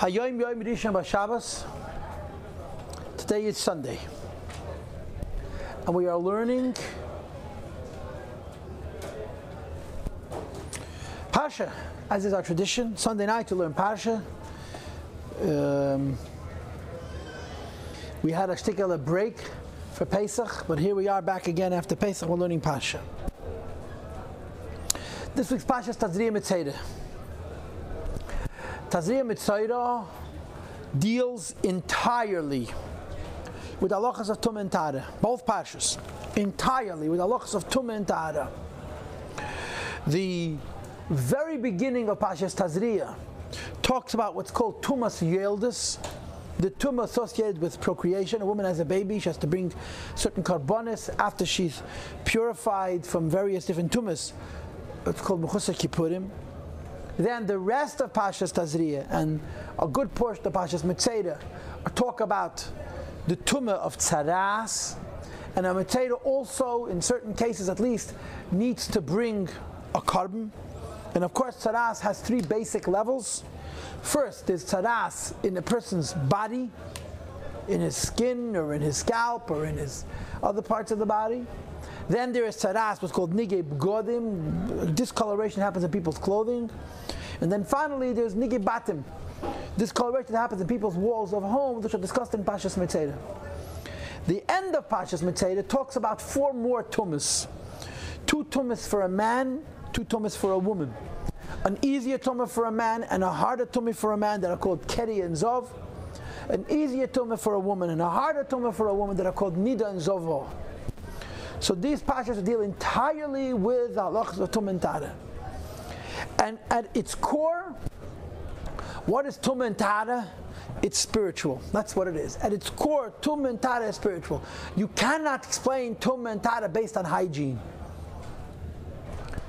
Hayom Yom Rishon Shabbos. Today is Sunday, and we are learning Parsha, as is our tradition. Sunday night to learn Parsha. Um, we had a particular break for Pesach, but here we are back again after Pesach. We're learning Parsha. This week's Parsha is Tazria Mitzayda. Tazria Mitzayda deals entirely with halachas of Tum and Tara, both Parshas, entirely with halachas of Tum and Tara. The very beginning of Parshas Tazria talks about what's called Tumas Yeldis, the tumah associated with procreation. A woman has a baby, she has to bring certain carbonis after she's purified from various different tumas. It's called Mechusa Kippurim. Then the rest of Pashas Tazria and a good portion of Pashas Mitzeda talk about the tumah of tzaras. And a Mitzeda also, in certain cases at least, needs to bring a carbon. And of course, tzaras has three basic levels. First, there's tzaras in a person's body, in his skin, or in his scalp, or in his other parts of the body. Then there is tzaras, what's called nige b'godim. Discoloration happens in people's clothing. And then finally, there's nige batim. Discoloration happens in people's walls of homes, which are discussed in Pashas Mitzeda. The end of Pashas Mitzeda talks about four more tumas. Two tumas for a man, two tumas for a woman. An easier tumah for a man and a harder tumah for a man that are called keri and zov. An easier tumah for a woman and a harder tumah for a woman that are called nida and zovo. So these pashas deal entirely with halachas of and. And at its core, what is tum? It's spiritual. That's what it is. At its core, tum is spiritual. You cannot explain tum based on hygiene.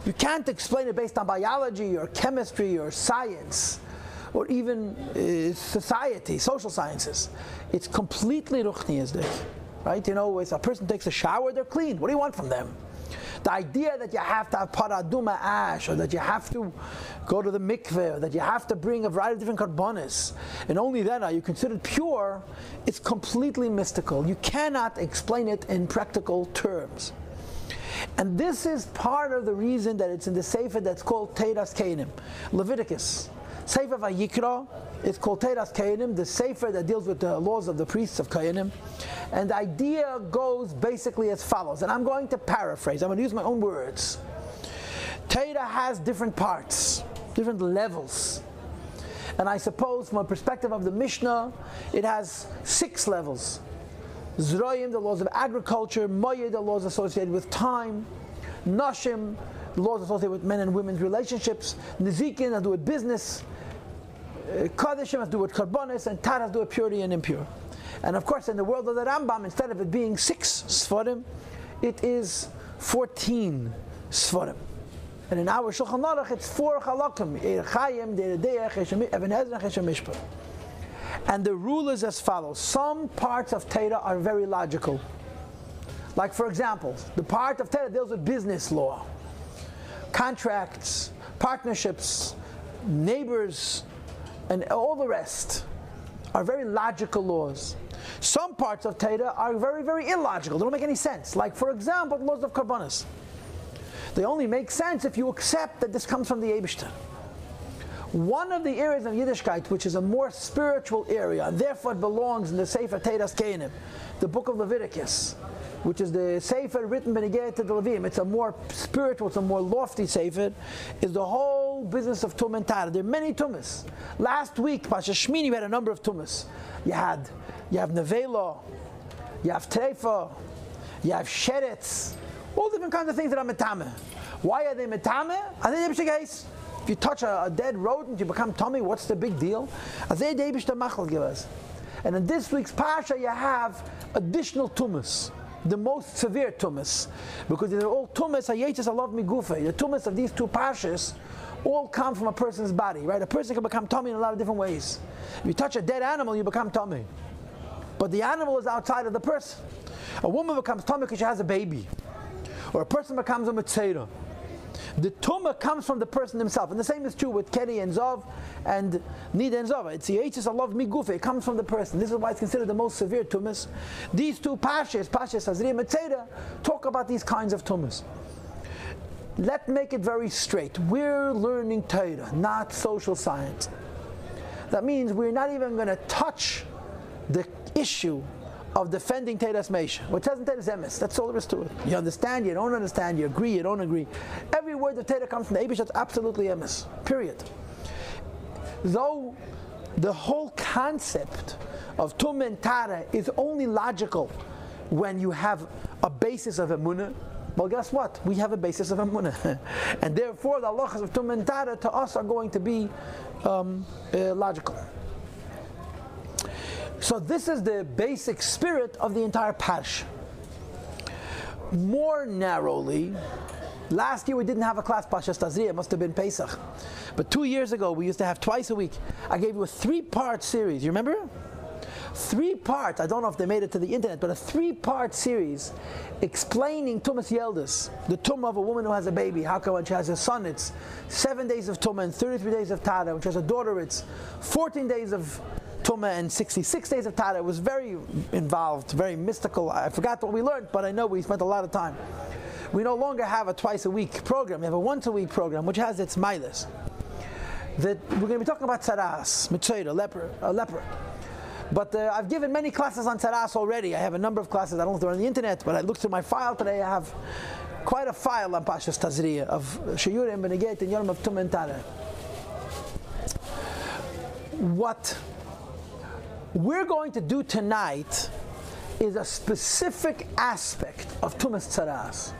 You can't explain it based on biology or chemistry or science or even uh, society, social sciences. It's completely ruchniistic, right? You know, if a person takes a shower, they're clean. What do you want from them? The idea that you have to have paraduma ash, or that you have to go to the mikveh, or that you have to bring a variety of different carbonis, and only then are you considered pure, it's completely mystical. You cannot explain it in practical terms. And this is part of the reason that it's in the Sefer that's called Teiras Kainim, Leviticus. Sefer Vayikra is called Teiras Kainim, the Sefer that deals with the laws of the priests of Kainim. And the idea goes basically as follows, and I'm going to paraphrase, I'm going to use my own words. Torah has different parts, different levels. And I suppose from a perspective of the Mishnah, it has six levels. Zroyim, the laws of agriculture, Moyed, the laws associated with time, Nashim, laws associated with men and women's relationships, Nizikin, to do with business, Kadeshim has to do with Karbonis, and Tar has to do with purity and impure. And of course, in the world of the Rambam, instead of it being six Sfarim, it is 14 Sfarim. And in our Shulchan Aruch, it's four Cheshem And the rule is as follows some parts of Torah are very logical. Like, for example, the part of Torah deals with business law, contracts, partnerships, neighbors, and all the rest are very logical laws. Some parts of Torah are very, very illogical. They don't make any sense. Like, for example, the laws of Karbonis. They only make sense if you accept that this comes from the Abishter. One of the areas of Yiddishkeit, which is a more spiritual area, and therefore it belongs in the Sefer Teiras Kainim, the book of Leviticus, which is the Sefer written Benegay to the Levim. It's a more spiritual, it's a more lofty Sefer, is the whole business of Tum and Tara. There are many Tumas. Last week, Pasha Shmini, we had a number of Tumas. You had, you have Nevela, you have Treifa, you have Sheretz, all different kinds of things that are Metame. Why are they Metame? Are they Nebshigais? If you touch a, a, dead rodent, you become tummy. What's the big deal? Are they the abshigayis? And in this week's Pasha, you have additional tumas, the most severe tumas, because they're all tumas. Hayetis alav migufe. The tumas of these two pashas all come from a person's body, right? A person can become tummy in a lot of different ways. If you touch a dead animal, you become tummy, but the animal is outside of the person. A woman becomes tummy because she has a baby, or a person becomes a mitzvah. The tumah comes from the person himself, and the same is true with Kenny and Zov and Nida and Zov. It's the H's love Migufe. It comes from the person. This is why it's considered the most severe tumas. These two pashas, Pashas Azriya Metzeda, talk about these kinds of tumas. Let's make it very straight. We're learning Torah, not social science. That means we're not even going to touch the issue of defending Teras Mesha. which says in Teras Emes, that's all there is to it. You understand, you don't understand, you agree, you don't agree. Every word of Torah comes from the Abish, absolutely Emes. Period. Though the whole concept of Tum and Tara is only logical when you have a basis of Emunah, well, guess what? We have a basis of Emunah. and therefore, the halachas of Tum and Tara to us are going to be um, uh, logical. So this is the basic spirit of the entire parish. More narrowly, last year we didn't have a class Pashas Tazriya, it must have been Pesach. But two years ago we used to have twice a week. I gave you a three-part series. You remember? Three parts. I don't know if they made it to the internet, but a three-part series explaining Tumas Yeldis, the tumah of a woman who has a baby. How come when she has a son, it's seven days of tumah and 33 days of tada. When she has a daughter, it's 14 days of Tumah and 66 days of Tara. It was very involved, very mystical. I forgot what we learned, but I know we spent a lot of time. We no longer have a twice a week program. We have a once a week program, which has its milas. That we're going to be talking about tzaras, mitzvah, leper, a leper. But uh, I've given many classes on tzaras already. I have a number of classes. I don't know if they're on the internet, but I looked through my file today. I have quite a file on Pashas Tazriya of Shayurim, Beneget, and Yom of Tum and Tara. What we're going to do tonight is a specific aspect of Tumas Tzaras.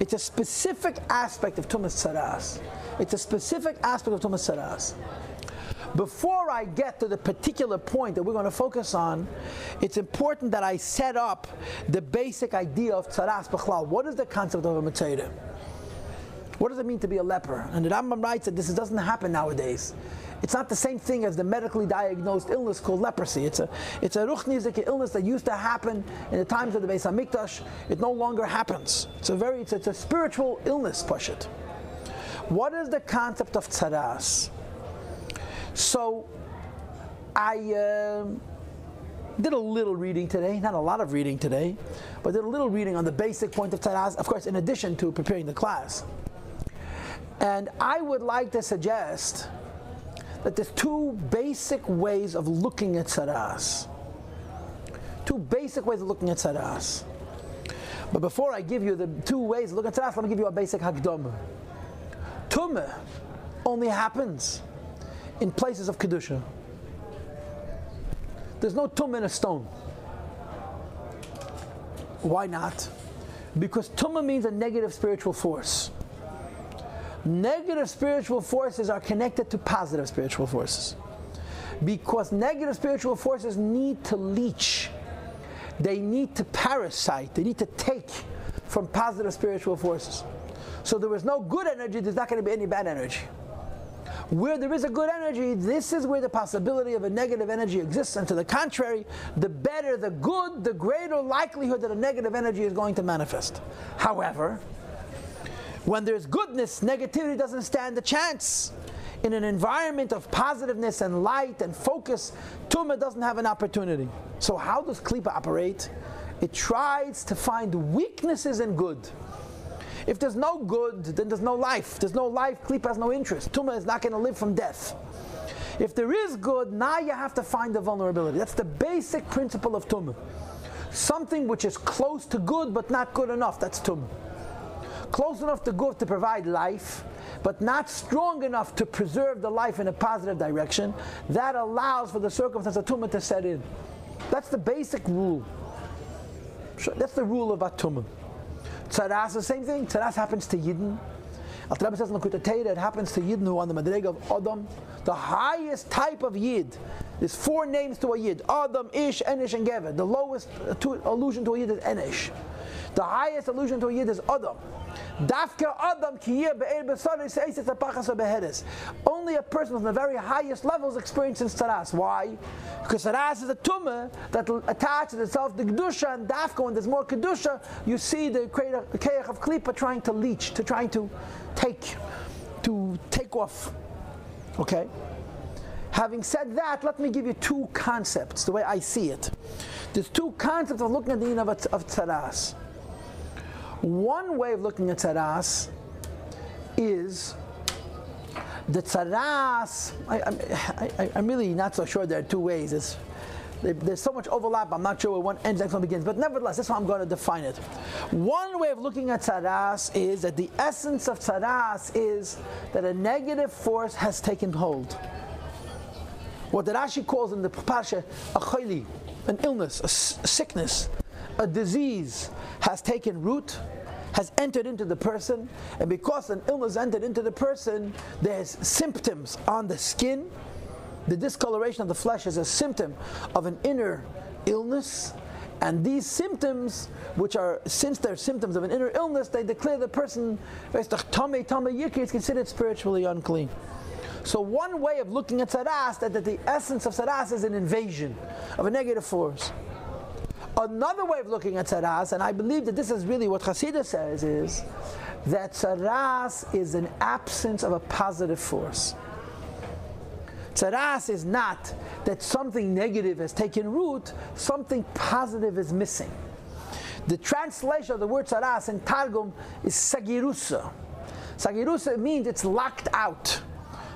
It's a specific aspect of Tumas Tzaras. It's a specific aspect of Tumas Tzaras. Before I get to the particular point that we're going to focus on, it's important that I set up the basic idea of Tzaras B'chlal. What is the concept of a Mitzvah? What does it mean to be a leper? And the Rambam writes that this doesn't happen nowadays. It's not the same thing as the medically diagnosed illness called leprosy. It's a it's a ruchnizik illness that used to happen in the times of the Beis Hamikdash. It no longer happens. It's a very it's, it's a spiritual illness, Pashit. What is the concept of tzaras? So, I uh, did a little reading today, not a lot of reading today, but did a little reading on the basic point of tzaras. Of course, in addition to preparing the class. And I would like to suggest that there's two basic ways of looking at saras. Two basic ways of looking at saras. But before I give you the two ways of looking at saras, let me give you a basic hakdama. Tumah only happens in places of kedusha. There's no tumah in a stone. Why not? Because tumah means a negative spiritual force. Negative spiritual forces are connected to positive spiritual forces. Because negative spiritual forces need to leech, they need to parasite, they need to take from positive spiritual forces. So there is no good energy, there's not going to be any bad energy. Where there is a good energy, this is where the possibility of a negative energy exists. And to the contrary, the better the good, the greater likelihood that a negative energy is going to manifest. However, when there's goodness, negativity doesn't stand a chance. In an environment of positiveness and light and focus, Tumah doesn't have an opportunity. So, how does Klippa operate? It tries to find weaknesses in good. If there's no good, then there's no life. There's no life, Klippa has no interest. Tumah is not going to live from death. If there is good, now you have to find the vulnerability. That's the basic principle of Tumah. Something which is close to good but not good enough, that's Tumah close enough to good to provide life, but not strong enough to preserve the life in a positive direction, that allows for the circumstance of tumah to set in. That's the basic rule. That's the rule of Atumah. Tzaras, the same thing. Tzaras happens to Yidden. Al Rebbe says in the Kutatayra, it happens to Yidden who on the Madrega of Adam, the highest type of Yid. There's four names to a Yid Adam, Ish, Enish, and Gever. The lowest allusion to a Yid is Enish. The highest illusion to a Yid is Adam. Dafka Adam kiyir be'er b'sari says it's a pachas beheres. Only a person from the very highest levels experiences tzaras. Why? Because tzaras is a tumor that attaches itself to kedusha, and dafka when there's more kedusha, you see the keach of klipa trying to leech, to trying to take, to take off. Okay. Having said that, let me give you two concepts, the way I see it. There's two concepts of looking at the yin of, of. One way of looking at tzaras is the tzaras. I, am really not so sure there are two ways. It's, there's so much overlap, I'm not sure where one ends, next one begins. But nevertheless, that's how I'm going to define it. One way of looking at tzaras is that the essence of tzaras is that a negative force has taken hold what the Rashi calls in the Parsha a chayli, an illness, a sickness, a disease has taken root, has entered into the person, and because an illness entered into the person, there's symptoms on the skin. The discoloration of the flesh is a symptom of an inner illness. And these symptoms, which are, since they're symptoms of an inner illness, they declare the person, is considered spiritually unclean. So one way of looking at saras that, that the essence of saras is an invasion of a negative force. Another way of looking at saras, and I believe that this is really what Chassidus says, is that saras is an absence of a positive force. Saras is not that something negative has taken root, something positive is missing. The translation of the word saras in Targum is sagirusa. Sagirusa means it's locked out.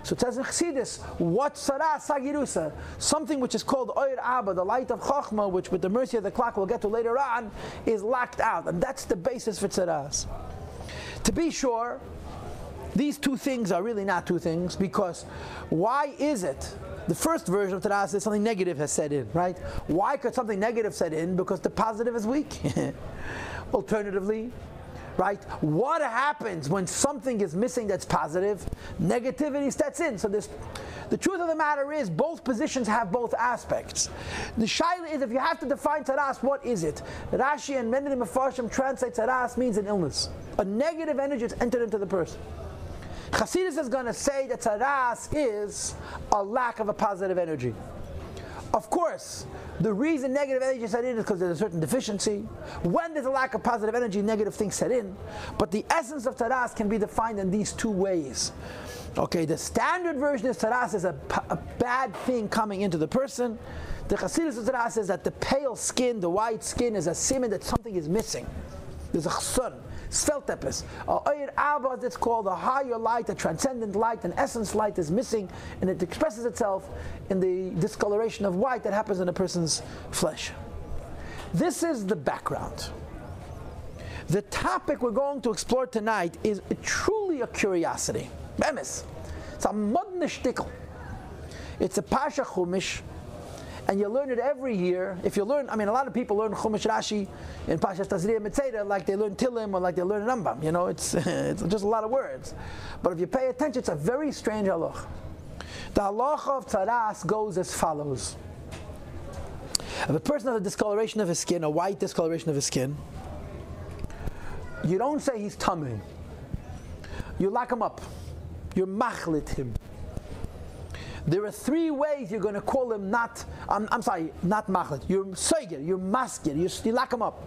So it says in Chassidus, what Sarah Sagirusa? Something which is called Oir Abba, the light of Chachma, which with the mercy of the clock we'll get to later on, is locked out. And that's the basis for Tzaras. To be sure, these two things are really not two things because why is it the first version of Tadas is something negative has set in, right? Why could something negative set in? Because the positive is weak. Alternatively, right? What happens when something is missing that's positive? Negativity sets in. So this, the truth of the matter is, both positions have both aspects. The shaila is if you have to define taras, what is it? Rashi and many of the Mefarshim translate taras means an illness, a negative energy that's entered into the person. Chassidus is going to say that taras is a lack of a positive energy. Of course, the reason negative energy set in is because there's a certain deficiency. When there's a lack of positive energy, negative things set in. But the essence of taras can be defined in these two ways. Okay, the standard version of taras is a, a bad thing coming into the person. The Chassidus of taras is that the pale skin, the white skin, is a simon that something is missing. There's a chsun. Sveltepes. Oyer Abba, it's called a higher light, a transcendent light, an essence light is missing, and it expresses itself in the discoloration of white that happens in a person's flesh. This is the background. The topic we're going to explore tonight is truly a curiosity. Bemis. It's a modern It's a Pasha and you learn it every year. If you learn, I mean, a lot of people learn Chumash Rashi in Pashas Tazria Mitzeda like they learn Tilim or like they learn Rambam. You know, it's, it's just a lot of words. But if you pay attention, it's a very strange halach. The halach of tzaras goes as follows. If a person has a discoloration of his skin, a white discoloration of his skin, you don't say he's tummy. You lock him up. You machlit him. There are three ways you're going to call him not, I'm, I'm sorry, not machlet. You're soiger, you're maskir, you, you lock him up.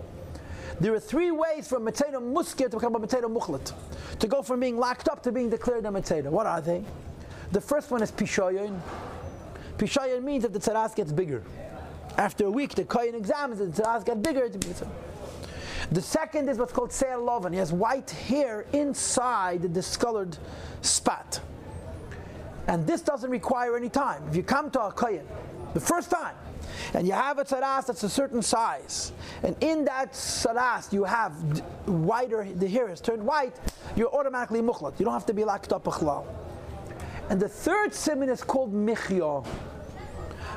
There are three ways for a Mateda Muskir to become a Mateda Muchlet. To go from being locked up to being declared a Mateda. What are they? The first one is Pishoyin. Pishoyin means that the tzaras gets bigger. After a week, the kohen examines it, the tzaras get bigger. The second is what's called Seir Lovan. He has white hair inside the discolored spot. And this doesn't require any time. If you come to a kohen the first time, and you have a tzaras that's a certain size, and in that tzaras you have whiter, the hair has turned white, you're automatically mukhlat. You don't have to be locked up a And the third simon is called michya.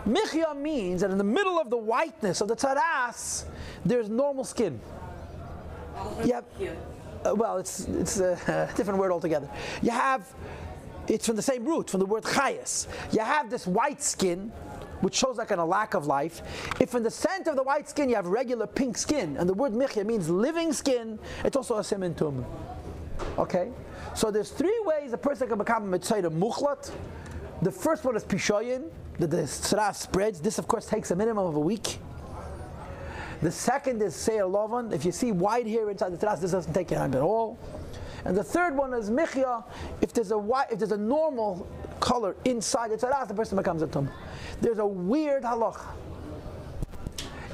Michya means that in the middle of the whiteness of the tzaras, there's normal skin. Yeah. Uh, well, it's it's a different word altogether. You have it's from the same root, from the word chayas. You have this white skin, which shows like a lack of life. If in the center of the white skin you have regular pink skin, and the word michya means living skin, it's also a simin. Okay? So there's three ways a person can become a mitzvah muchlat. The first one is pishoyin, that the tzara spreads. This, of course, takes a minimum of a week. The second is seir lovan. If you see white hair inside the tzara, this doesn't take time at all. And the third one is michya. If there's a white, if there's a normal color inside the tzara, the person becomes a tum. There's a weird halach.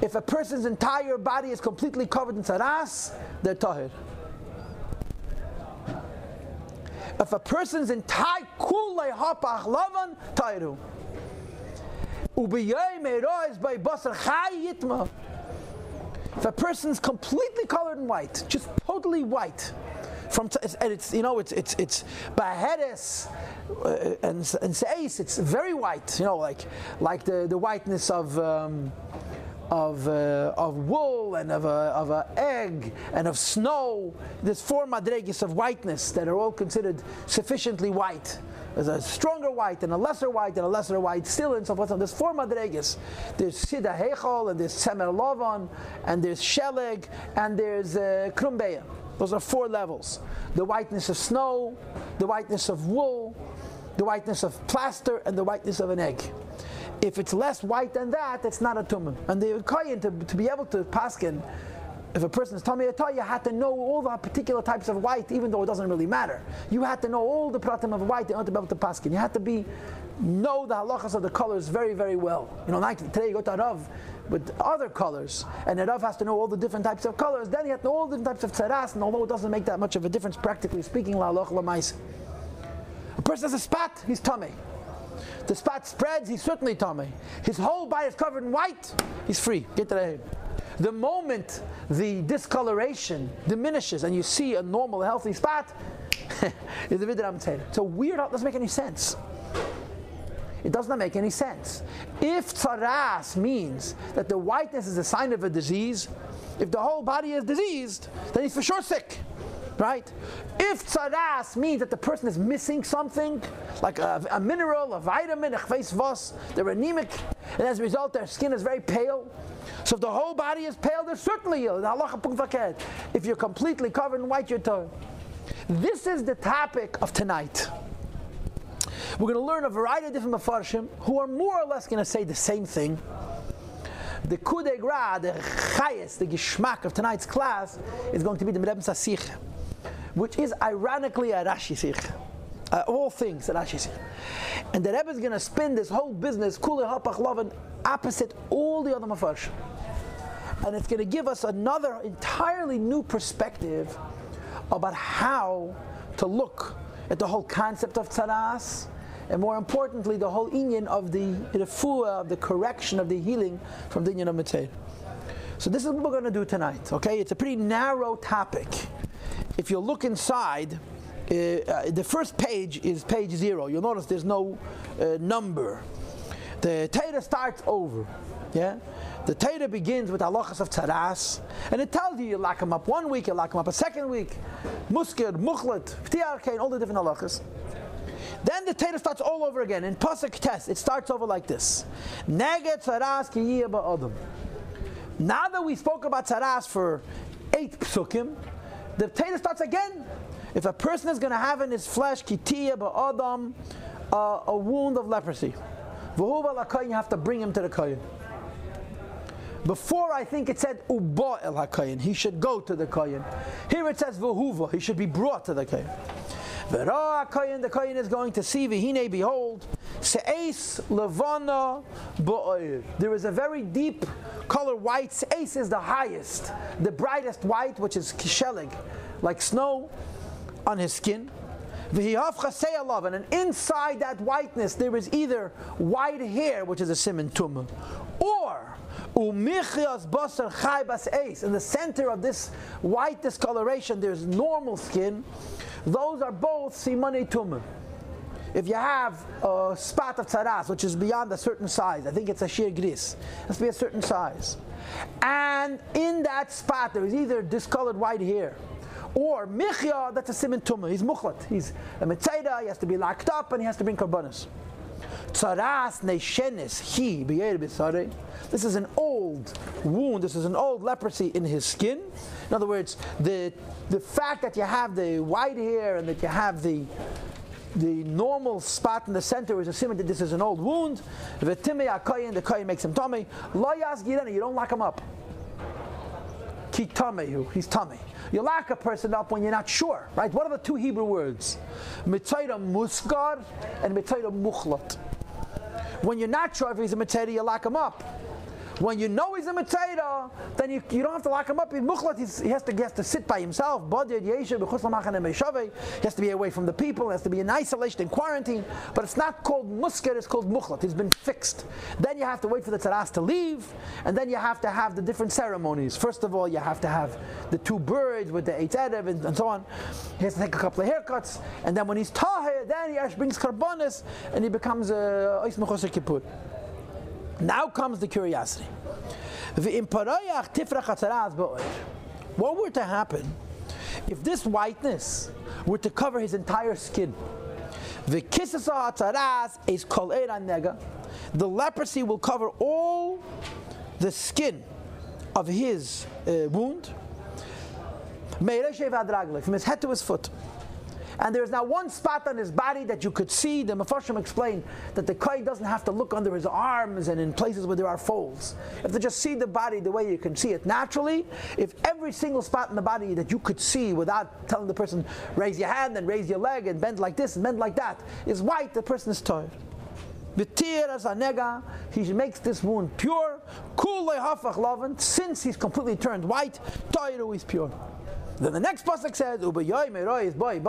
If a person's entire body is completely covered in tzaras, they're tahir. If a person's entire kulei hapach lavan, tahiru. If a person's completely colored in white, just totally white, from t- and it's you know it's it's it's bahedes uh, and and seis, it's very white, you know, like like the the whiteness of. Um, of, uh, of wool and of a, of a egg and of snow. There's four madregis of whiteness that are all considered sufficiently white. There's a stronger white and a lesser white and a lesser white still and so forth. So there's four madregas. There's Sida Hechol and there's Semer Lovan and there's Sheleg and there's uh, Krumbeya. Those are four levels. The whiteness of snow, the whiteness of wool, the whiteness of plaster, and the whiteness of an egg. If it's less white than that, it's not a tumah. And the kohen to, to be able to paskin, if a person is telling me a you had to know all the particular types of white, even though it doesn't really matter. You had to know all the pratim of white in order to be able to paskin. You had to be know the halachas of the colors very, very well. You know, like today you go to Rav with other colors, and the Rav has to know all the different types of colors. Then he has to know all the different types of tzaras, and although it doesn't make that much of a difference, practically speaking, la halach la A person has a spot, he's tummy the spot spreads, he's certainly tummy. His whole body is covered in white, he's free. Get the head. The moment the discoloration diminishes and you see a normal, healthy spot, is the vidram It's a weird, it doesn't make any sense. It does not make any sense. If tzaras means that the whiteness is a sign of a disease, if the whole body is diseased, then he's for sure sick right? If tzaras means that the person is missing something, like a, a mineral, a vitamin, a chveis they're anemic, and as a result their skin is very pale. So if the whole body is pale, they're certainly ill. If you're completely covered in white, you're tongue. This is the topic of tonight. We're going to learn a variety of different mafarshim who are more or less going to say the same thing. The coup de grace, the chayes, the geschmack of tonight's class is going to be the Merebim Sasich which is ironically a Rashi Sich. Uh, all things a Rashi Sich. And the Rebbe is going to spin this whole business, Kule Hapach opposite all the other Mafarsh. And it's going to give us another entirely new perspective about how to look at the whole concept of tzaras, and more importantly, the whole inyan of the refuah, of the correction of the healing from the inyan of. So this is what we're going to do tonight. Okay, it's a pretty narrow topic if you look inside, uh, uh, the first page is page zero. You'll notice there's no uh, number. The Torah starts over. Yeah? The Torah begins with halachas of tzaras, and it tells you you lock him up one week, you lock him up a second week, muskir, muchlet, and all the different halachas. Then the Torah starts all over again. In Pasuk test, it starts over like this. Neget tzaras ki adam. Now that we spoke about tzaras for eight psukim, the Torah starts again. If a person is going to have in his flesh kitiya ba'adam, uh, a wound of leprosy, you have to bring him to the kohen. Before I think it said uba el hakayin, he should go to the kohen. Here it says v'huva, he should be brought to the kohen. V'ra kohen, the kohen is going to see v'hine behold, se'es levana ba'oir. There is a very deep color white. Se'es is the highest, the brightest white, which is kishelig, like snow on his skin. And inside that whiteness, there is either white hair, which is a simon tumah, or basar ace. In the center of this white discoloration, there's normal skin. Those are both simone tumah. If you have a spot of tzaras, which is beyond a certain size, I think it's a sheer gris, it has to be a certain size. And in that spot, there is either discolored white hair, or michya, that's a simon tumah. He's muchlat. He's a mitzayda, he has to be locked up, and he has to bring karbonis. Tzaras neshenis he. This is an old wound. This is an old leprosy in his skin. In other words, the the fact that you have the white hair and that you have the the normal spot in the center is assuming that this is an old wound. The akayin, the kayin makes him tummy. Lo you don't lock him up. Ki he's tummy. You lock a person up when you're not sure, right? What are the two Hebrew words? Mitzayda musgar and mitzayda muchlat. When you're not sure if he's a mitzayda, you lock him up. When you know he's a Mitzayda, then you, you don't have to lock him up. He's mukhlat, he has to he has to sit by himself. He has to be away from the people, he has to be in isolation, in quarantine. But it's not called muskar, it's called mukhlat. He's been fixed. Then you have to wait for the tzaras to leave, and then you have to have the different ceremonies. First of all, you have to have the two birds with the eitz erev and, and, so on. He has to take a couple of haircuts, and then when he's tahir, then he brings karbonis, and he becomes a uh, kippur. Now comes the curiosity. What were to happen if this whiteness were to cover his entire skin? The leprosy will cover all the skin of his uh, wound. From his head to his foot and there is now one spot on his body that you could see. The Mepharshim explained that the Kai doesn't have to look under his arms and in places where there are folds. If to just see the body the way you can see it naturally. If every single spot in the body that you could see without telling the person, raise your hand and raise your leg and bend like this and bend like that, is white, the person is tired. He makes this wound pure. Since he's completely turned white, Toiru is pure. Then the next pasuk says, boy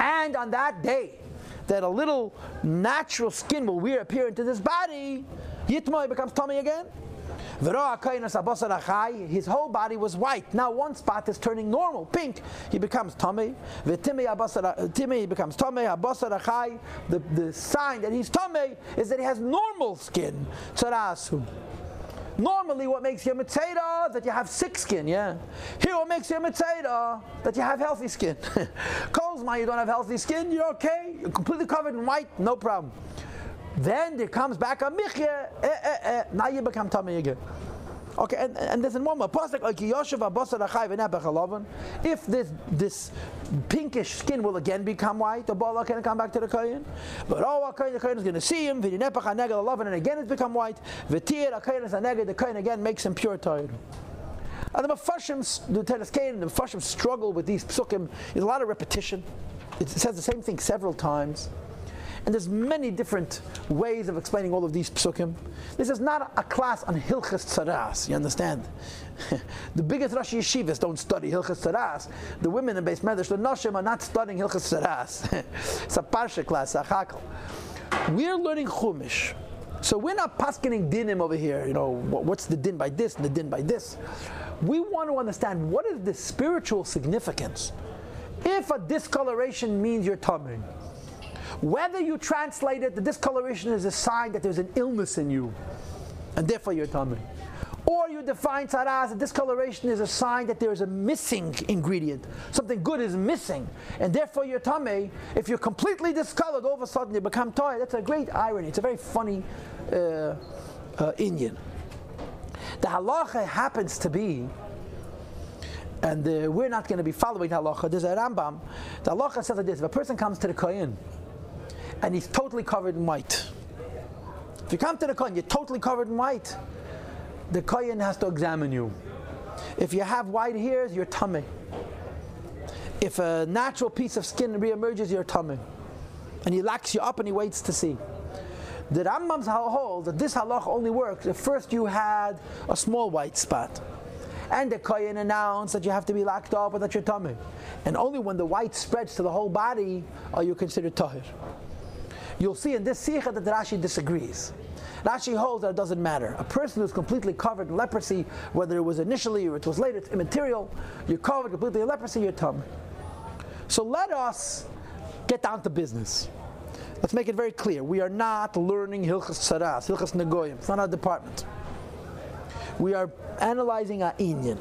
And on that day, that a little natural skin will reappear into this body, Yitmoy becomes tummy again. His whole body was white. Now one spot is turning normal, pink. He becomes tummy. Timmy becomes tummy. The, the sign that he's tummy is that he has normal skin. Normally, what makes you a mitzvah that you have sick skin, yeah? Here, what makes you a mitzvah that you have healthy skin. Kozma, you don't have healthy skin, you're okay, you're completely covered in white, no problem. Then there comes back a michya, eh, eh, eh, now you become tummy again. Okay, and, and there's one more pasuk If this this pinkish skin will again become white, the bala can come back to the kohen. But oh, kohen the kohen is going to see him. V'dinepach hanegel alavan, and again it's become white. V'tir kohen is hanegel. The kohen again makes him pure tired. And the Mepharshim, the Teres Kain, the Mepharshim struggle with these psukim. There's a lot of repetition. It says the same thing several times. And there's many different ways of explaining all of these psukim. This is not a class on Hilchas Tzaras, you understand? the biggest Rashi Yeshivas don't study Hilchas Tzaras. The women in Beis Medrash, the Nashim, are not studying Hilchas Tzaras. it's a Parsha class, a Chakal. We're learning Chumash. So we're not paskening dinim over here, you know, what's the din by this and the din by this. We want to understand what is the spiritual significance. If a discoloration means you're tummy, whether you translate it, the discoloration is a sign that there's an illness in you, and therefore you're tummy. Or you define tzaras, the discoloration is a sign that there is a missing ingredient. Something good is missing. And therefore you're tummy. If you're completely discolored, all of a sudden you become toy. That's a great irony. It's a very funny uh, uh, Indian. The halacha happens to be and uh, we're not going to be following halacha. There's a Rambam. The halacha says like this: if a person comes to the kohen and he's totally covered in white. If you come to the Kohen, you're totally covered in white. The Kohen has to examine you. If you have white hairs, you're tummy. If a natural piece of skin reemerges, you're tummy. And he locks you up and he waits to see. The Rambam's hold that this halach only works if first you had a small white spot. And the Kohen announced that you have to be locked up or that you're tummy. And only when the white spreads to the whole body are you considered tahir. You'll see in this sikha that Rashi disagrees. Rashi holds that it doesn't matter. A person who's completely covered in leprosy, whether it was initially or it was later, it's immaterial. You're covered completely in leprosy, you're tum. So let us get down to business. Let's make it very clear. We are not learning Hilchas Saras, Hilchas Nagoyim. It's not our department. We are analyzing our Inyan.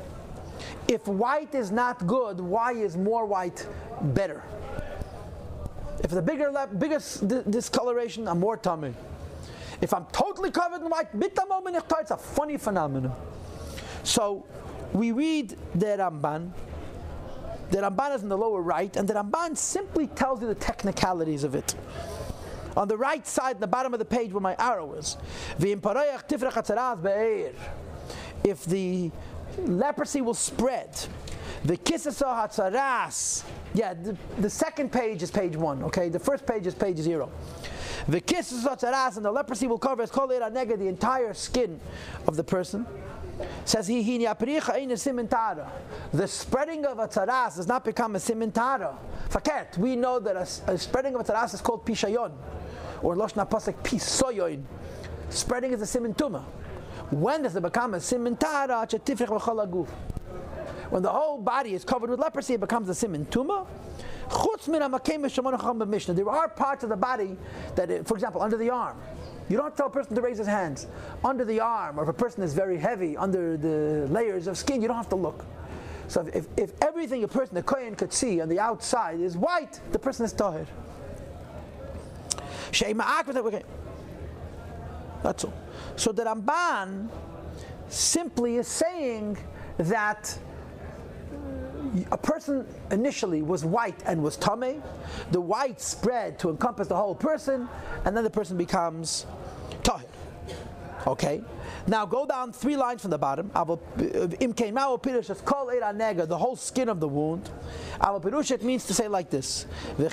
If white is not good, why is more white better? If the bigger biggest di- discoloration, I'm more tummy. If I'm totally covered in white, it's a funny phenomenon. So we read the Ramban. The Ramban is in the lower right, and the Ramban simply tells you the technicalities of it. On the right side, in the bottom of the page where my arrow is, if the leprosy will spread, the kisasa hatzaras. Yeah, the, the second page is page one. Okay, the first page is page zero. The kisasa hatzaras and the leprosy will cover as nega the entire skin of the person. Says he, he The spreading of a tzaras does not become a simintara. Faket, we know that a, a spreading of a tzaras is called pishayon, or loshna pasek pisoyon. Spreading is a simintuma. When does it become a simintara? When the whole body is covered with leprosy, it becomes a simintuma. There are parts of the body that, for example, under the arm, you don't tell a person to raise his hands. Under the arm, or if a person is very heavy, under the layers of skin, you don't have to look. So if, if everything a person, the kohen, could see on the outside is white, the person is tahir. That's all. So the Ramban simply is saying that a person initially was white and was tame, the white spread to encompass the whole person, and then the person becomes tahir. Okay. Now go down three lines from the bottom. Uh, the whole skin of the wound. It means to say like this. A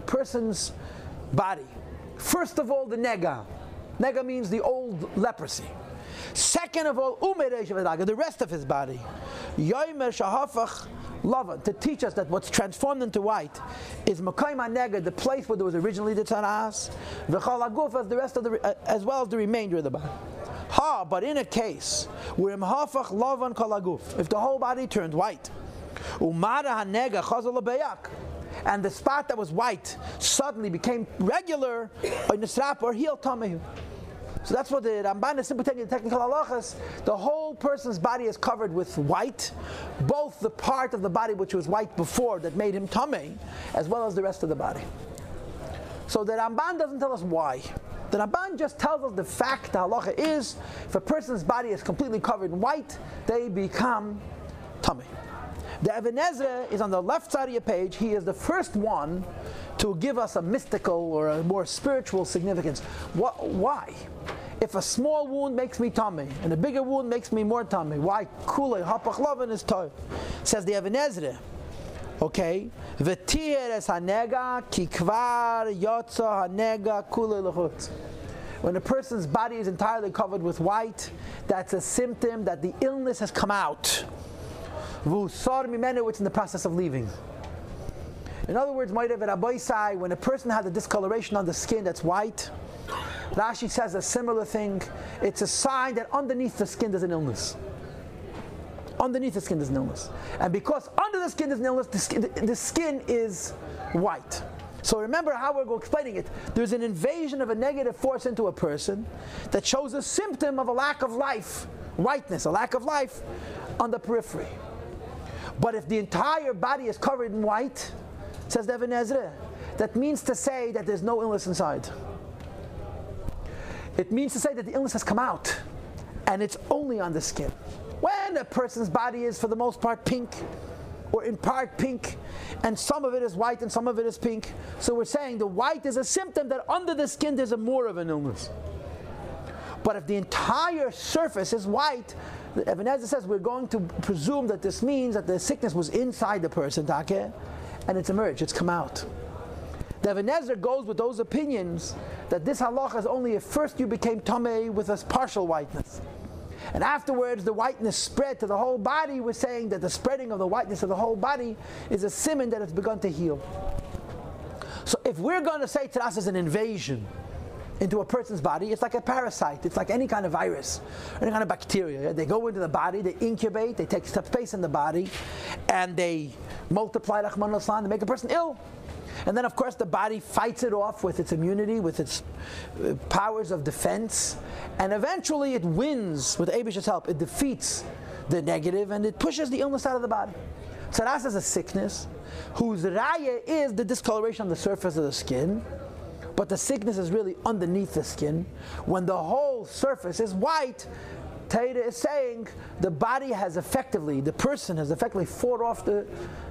person's body. First of all, the nega. Nega means the old leprosy. Second of all, the rest of his body. Lava, to teach us that what's transformed into white is the place where there was originally the Taras, V'chalaguf as the rest of the, uh, as well as the remainder of the body. Ha, but in a case where Mhafach Lavan Kalaguf, if the whole body turned white, Umara Hanega and the spot that was white suddenly became regular, or Nisrap or Heel Tamehu. So that's what the Ramban is simply taking the technical halachas. The whole person's body is covered with white, both the part of the body which was white before that made him tummy, as well as the rest of the body. So the Ramban doesn't tell us why. The Ramban just tells us the fact, the halacha is, if a person's body is completely covered in white, they become tummy. The Even HaEzra is on the left side of your page. He is the first one to give us a mystical or a more spiritual significance. What, why? If a small wound makes me tummy and a bigger wound makes me more tummy, why kule hapachlavin is toy? Says the Even HaEzra. Okay, v'tiher es hanega kikvar yotza hanega kule. When a person's body is entirely covered with white, that's a symptom that the illness has come out. V'usar mimenu, in the process of leaving. In other words, when a person has a discoloration on the skin that's white, Rashi says a similar thing. It's a sign that underneath the skin there's an illness. Underneath the skin there's an illness. And because under the skin there's an illness, the skin, the, the skin is white. So remember how we're explaining it. There's an invasion of a negative force into a person that shows a symptom of a lack of life, whiteness, a lack of life on the periphery. But if the entire body is covered in white, says the Even HaEzra, that means to say that there's no illness inside. It means to say that the illness has come out and it's only on the skin. When a person's body is, for the most part, pink, or in part pink, and some of it is white and some of it is pink, so we're saying the white is a symptom that under the skin there's a more of an illness. But if the entire surface is white, Even HaEzra says we're going to presume that this means that the sickness was inside the person, take, and it's emerged, it's come out. The Even HaEzra goes with those opinions that this halacha is only if first you became tamei with a partial whiteness. And afterwards, the whiteness spread to the whole body. We're saying that the spreading of the whiteness of the whole body is a simon that it's begun to heal. So if we're going to say to us as an invasion into a person's body, it's like a parasite. It's like any kind of virus, any kind of bacteria. They go into the body, they incubate, they take space in the body, and they multiply, they make a person ill. And then, of course, the body fights it off with its immunity, with its uh, powers of defense. And eventually it wins with Abish's help. It defeats the negative and it pushes the illness out of the body. Tzaras is a sickness. whose raya is the discoloration on the surface of the skin, but the sickness is really underneath the skin. When the whole surface is white, Taita is saying the body has effectively, the person has effectively fought off the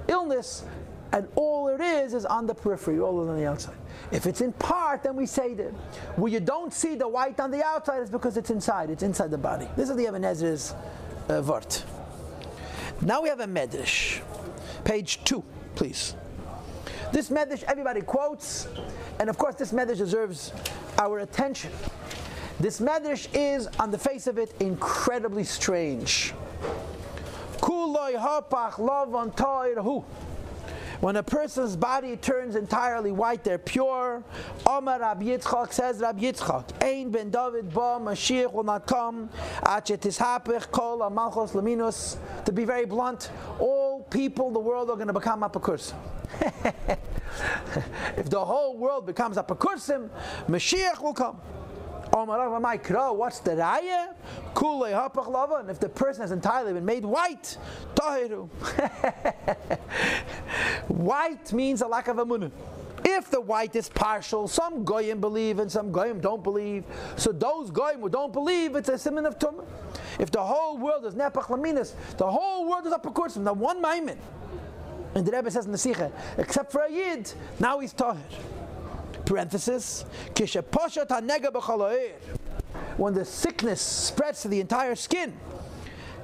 illness, and all it is is on the periphery, all on the outside. If it's in part, then we say that. Where you don't see the white on the outside is because it's inside, it's inside the body. This is the Even HaEzra's uh. Now we have a medrash. Page two, please. This medrash everybody quotes, and of course this medrash deserves our attention. This medrash is, on the face of it, incredibly strange. When a person's body turns entirely white, they're pure. Omar Rab Yitzchak says Rab Yitzchak, Ein ben David ba Mashiach will not come. Achetishapich kol amalchos laminus. To be very blunt, all people the world are going to become apakursim. if the whole world becomes apakursim, Mashiach will come. What's the raya? Kule hapach lava. And if the person has entirely been made white, tahiru. white means a lack of amunah. If the white is partial, some goyim believe and some goyim don't believe. So those goyim who don't believe, it's a simon of tumah. If the whole world is nepach laminas, the whole world is apakursim. The one maimin. And the Rebbe says in the Sikha, except for a yid, now he's tahir parenthesis, when the sickness spreads to the entire skin,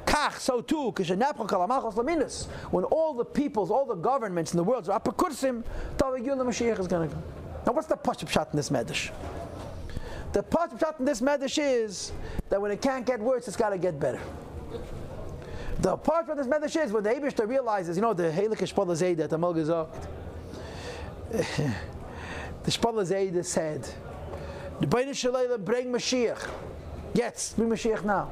Kach, so too, when all the peoples, all the governments in the world are apakursim, Mashiach is going to come. Now, what's the Pashup shot in this Medish? The Pashup shot in this Medish is that when it can't get worse, it's got to get better. The part of this Medish is when the Abishta realizes, you know, the Helikish that the Mulgazak. The Shpala Zayda said, the Bain Shalayla bring Mashiach. Yes, bring Mashiach now.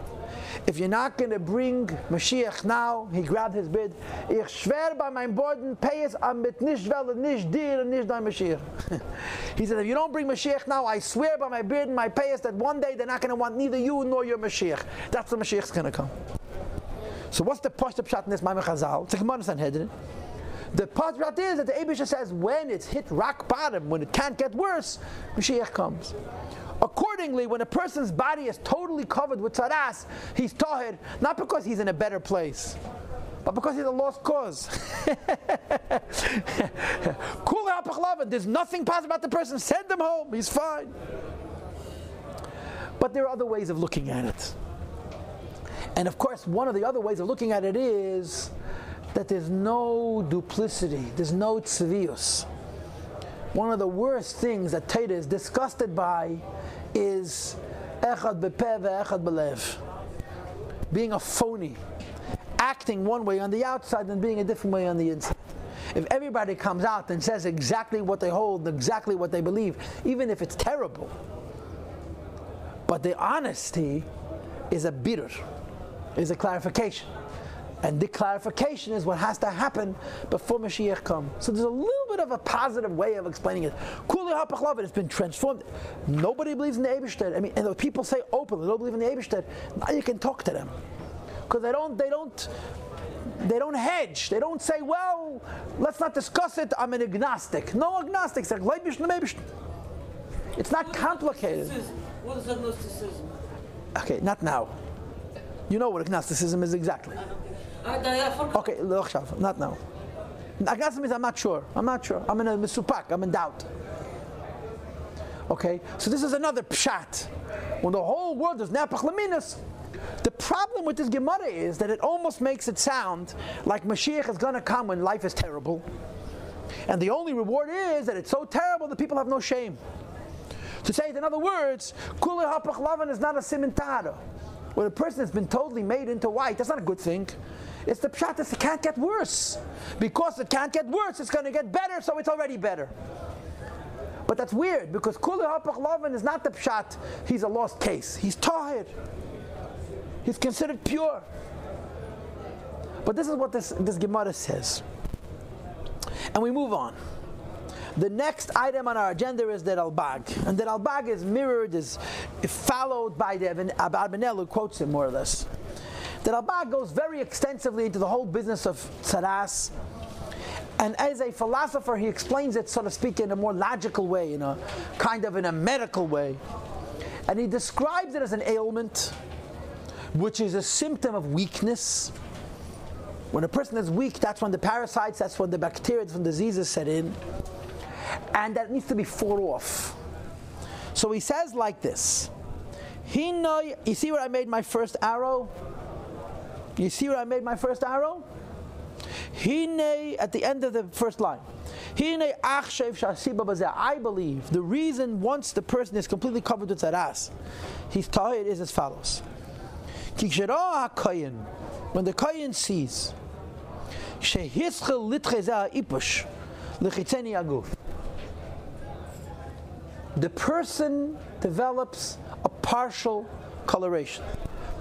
If you're not going to bring Mashiach now, he grabbed his bid. Ich schwer bei meinem Borden, pay es am mit nicht nicht dir und nicht dein Mashiach. he said, if you don't bring Mashiach now, I swear by my beard and my payas that one day they're not going to want neither you nor your Mashiach. That's the Mashiach's going to come. So what's the post shot in this Maimon Chazal? It's a Gemara Sanhedrin. The part about is that the Abisha says when it's hit rock bottom, when it can't get worse, Mashiach comes. Accordingly, when a person's body is totally covered with tzaras, he's tahir, not because he's in a better place, but because he's a lost cause. There's nothing positive about the person. Send him home. He's fine. But there are other ways of looking at it. And of course, one of the other ways of looking at it is that there's no duplicity, there's no tzvius. One of the worst things that Taita is disgusted by is echad bepeh echad belev. Being a phony, acting one way on the outside and being a different way on the inside. If everybody comes out and says exactly what they hold, exactly what they believe, even if it's terrible, but the honesty is a bitter, is a clarification. And the clarification is what has to happen before Mashiach comes. So there's a little bit of a positive way of explaining it. Kuli it's been transformed. Nobody believes in the Eibishter. I mean, and the people say openly, they don't believe in the Eibishter. Now you can talk to them. Because they don't, they don't, they don't hedge. They don't say, well, let's not discuss it. I'm an agnostic. No agnostics. It's not complicated. What is agnosticism? Okay, not now. You know what agnosticism is exactly. Okay, not now. Agnosticism means I'm not sure. I'm not sure. I'm in a misupak. I'm in doubt. Okay, so this is another pshat. When the whole world is napach laminas, the problem with this Gemara is that it almost makes it sound like Mashiach is going to come when life is terrible. And the only reward is that it's so terrible that people have no shame. To say it in other words, Kula Hapach Lavan is not a simintara. When a person has been totally made into white, that's not a good thing. It's the pshat that it can't get worse. Because it can't get worse, it's going to get better, so it's already better. But that's weird because Kuli Hapachloven is not the pshat, he's a lost case. He's tired. He's considered pure. But this is what this, this Gemara says. And we move on. The next item on our agenda is the Ralbag. And the Ralbag is mirrored, is followed by the Abad who quotes it more or less. The Ralbag goes very extensively into the whole business of tzaras. And as a philosopher, he explains it, so to speak, in a more logical way, in a kind of in a medical way. And he describes it as an ailment, which is a symptom of weakness. When a person is weak, that's when the parasites, that's when the bacteria, that's when diseases set in. And that needs to be fought off. So he says like this. You see where I made my first arrow? You see where I made my first arrow? Hine at the end of the first line. Hine I believe the reason once the person is completely covered with zaras, he's tired is as follows. When the kohen sees the person develops a partial coloration.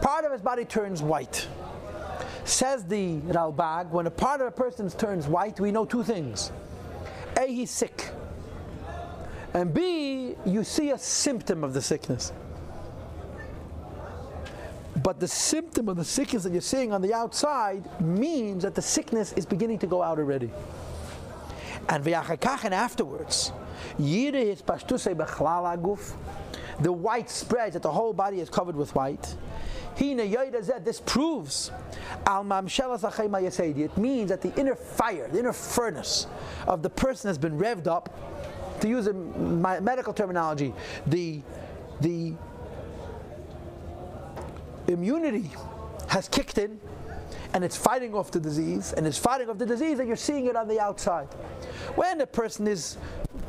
Part of his body turns white. Says the Ralbag, when a part of a person turns white, we know two things. A, he's sick. And B, you see a symptom of the sickness. But the symptom of the sickness that you're seeing on the outside means that the sickness is beginning to go out already. And and afterwards, the white spreads that the whole body is covered with white. This proves it means that the inner fire, the inner furnace of the person has been revved up. To use a medical terminology, the the immunity has kicked in and it's fighting off the disease and it's fighting off the disease and you're seeing it on the outside. When a person is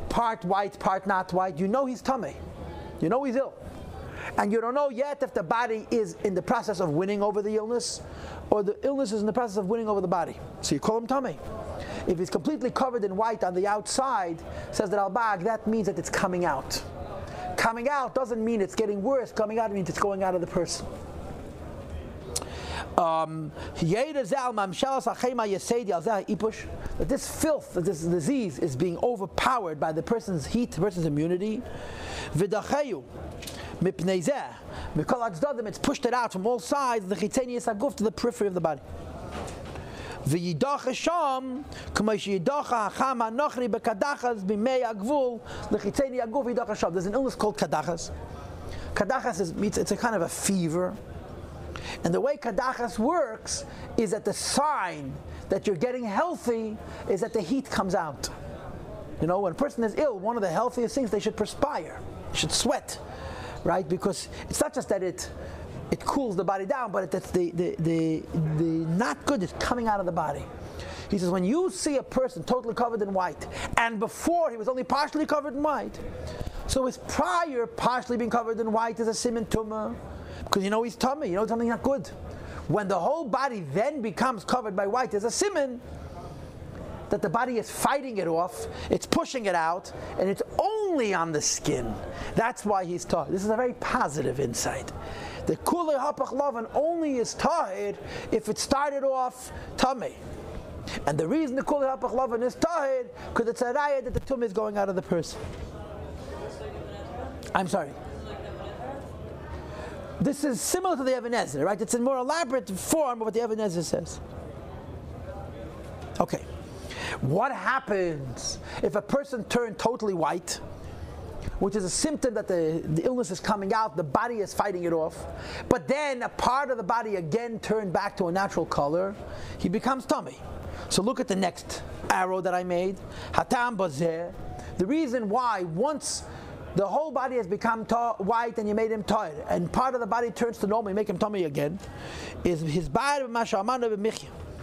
part white, part not white, you know he's tummy. You know he's ill and you don't know yet if the body is in the process of winning over the illness or the illness is in the process of winning over the body. So you call him tummy. If he's completely covered in white on the outside, says that Ralbag, that means that it's coming out. Coming out doesn't mean it's getting worse. Coming out means it's going out of the person. Um, that this filth, that this disease is being overpowered by the person's heat, the person's immunity. It's pushed it out from all sides, the chitenius aguf to the periphery of the body. וידח שם, כמו שידח החם הנוכרי בקדחס בימי הגבול, לחיצני הגוף ידח שם. There's an illness called kadachas. Kadachas is it's a kind of a fever. And the way kadachas works is that the sign that you're getting healthy is that the heat comes out. You know, when a person is ill, one of the healthiest things they should perspire, they should sweat right? Because it's not just that it it cools the body down, but it's the, the, the, the not good is coming out of the body. He says, when you see a person totally covered in white, and before he was only partially covered in white, so his prior partially being covered in white is a simon tumor, because you know he's tummy, you know something not good. When the whole body then becomes covered by white, there's a simon that the body is fighting it off, it's pushing it out, and it's only on the skin. That's why he's taught. This is a very positive insight. The kule hapach lavan only is tahid if it started off tummy. And the reason the kule hapach lavan is tahid because it's a raya that the tum is going out of the person. I'm sorry. This is similar to the Ibn Ezra, right? It's a more elaborate form of what the Ibn Ezra says. Okay. What happens if a person turned totally white? Which is a symptom that the, the illness is coming out, the body is fighting it off. But then a part of the body again turned back to a natural color, he becomes tummy. So look at the next arrow that I made. Hatam bazeh. The reason why once the whole body has become ta- white and you made him tired, and part of the body turns to normal, you make him tummy again, is his body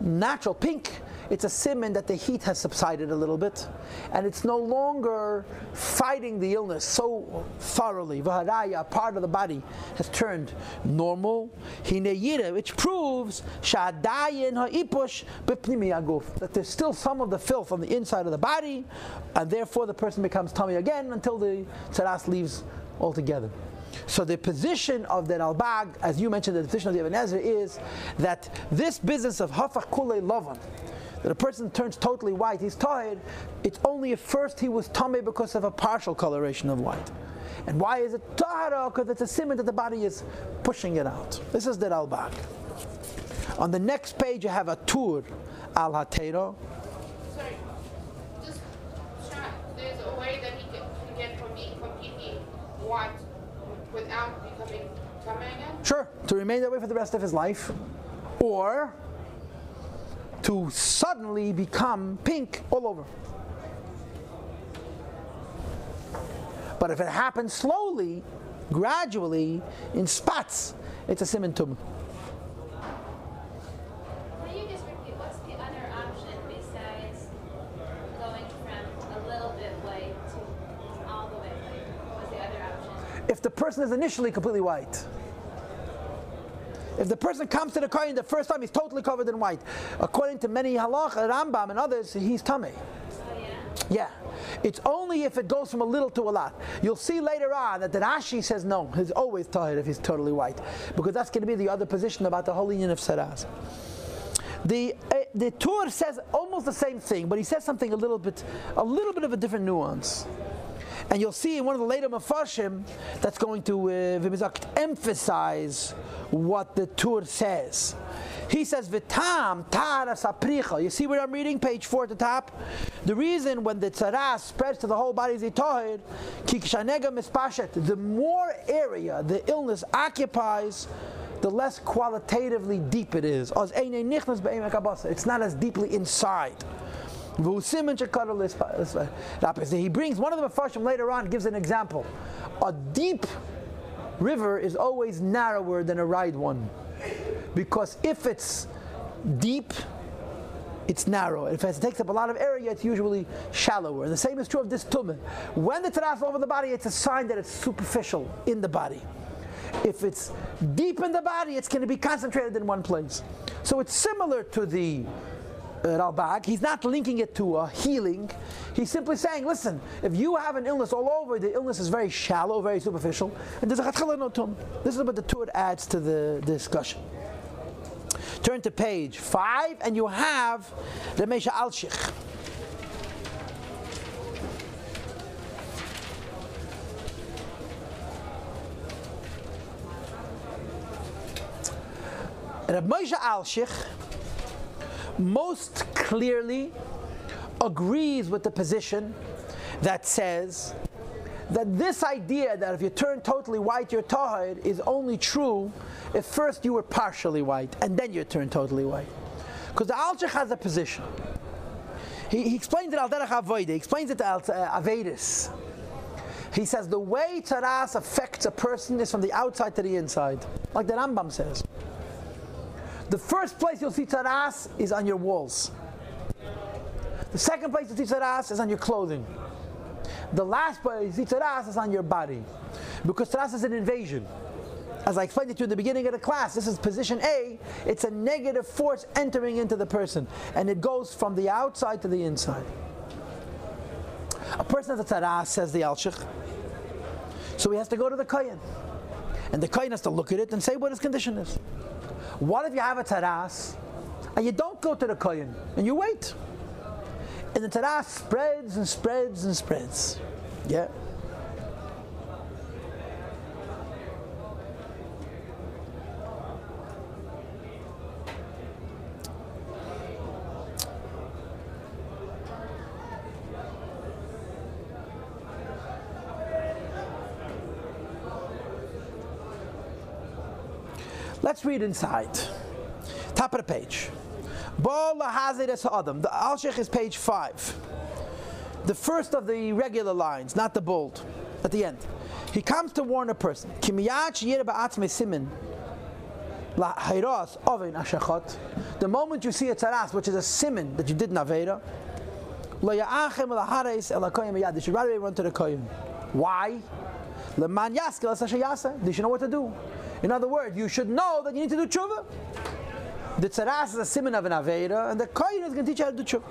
natural pink, it's a simon that the heat has subsided a little bit, and it's no longer fighting the illness so thoroughly. Vaharaya, part of the body, has turned normal. Hineyira, which proves that there's still some of the filth on the inside of the body, and therefore the person becomes tummy again until the tzaras leaves altogether. So the position of the Ralbag, as you mentioned, the position of the Ibn Ezra is that this business of hafach kulei lavan, that a person turns totally white, he's tired, it's only at first he was tummy because of a partial coloration of white. And why is it tahara? Because it's a simon that the body is pushing it out. This is the Ralbag. On the next page, you have a tour al hatero. Sorry, just. There's a way that he can, can get from being completely white without becoming. Sure, to remain that way for the rest of his life, or to suddenly become pink all over. But if it happens slowly, gradually, in spots, it's a simon tumah. Can you just repeat, what's the other option besides going from a little bit white to all the way white? What's the other option? If the person is initially completely white, if the person comes to the kohen the first time he's totally covered in white, according to many halach, Rambam and others, he's tummy. Oh yeah? It's only if it goes from a little to a lot. You'll see later on that the Rashi says no, he's always tired if he's totally white. Because that's going to be the other position about the holy union of Saraz. The uh, the Tur says almost the same thing, but he says something a little bit a little bit of a different nuance. And you'll see in one of the later Mafashim that's going to uh, emphasize what the Tur says. He says, Vitam tara sapricha. You see where I'm reading? Page 4 at the top. The reason when the tzaras spreads to the whole body is itohid, kikshanega mispashet. The more area the illness occupies, the less qualitatively deep it is. It's not as deeply inside. He brings one of the Mepharshim later on, gives an example. A deep river is always narrower than a wide one. Because if it's deep, it's narrow. If it takes up a lot of area, it's usually shallower. The same is true of this tumah. When the taras over the body, it's a sign that it's superficial in the body. If it's deep in the body, it's going to be concentrated in one place. So it's similar to the Ralbag. He's not linking it to a healing. He's simply saying, listen, if you have an illness all over, the illness is very shallow, very superficial, and. This is what the Tur adds to the discussion. Turn to page five, and you have the Moshe Alshich. Reb Moshe Alshich most clearly agrees with the position that says that this idea that if you turn totally white, you're tahir is only true if first you were partially white and then you turn totally white. Because the Alshich has a position. He, he explains it al derech. He explains it al uh, avedis. He says the way taras affects a person is from the outside to the inside, like the Rambam says. The first place you'll see taras is on your walls. The second place you see taras is on your clothing. The last place you see taras is on your body. Because taras is an invasion. As I explained it to you in the beginning of the class, this is position A. It's a negative force entering into the person. And it goes from the outside to the inside. A person has a taras, says the Alshich. So he has to go to the Kayan. And the Kayan has to look at it and say what his condition is. What if you have a taras and you don't go to the kohen and you wait? And the taras spreads and spreads and spreads. Yeah. Let's read inside. Top of the page. The Alshich is page 5. The first of the regular lines, not the bold, at the end. He comes to warn a person. The moment you see a taras, which is a simon that you did navera, you should right away run to the kohen. Why? They should know what to do. In other words, you should know that you need to do tshuva. The tzaras is a simon of an aveda, and the kohen is going to teach you how to do tshuva.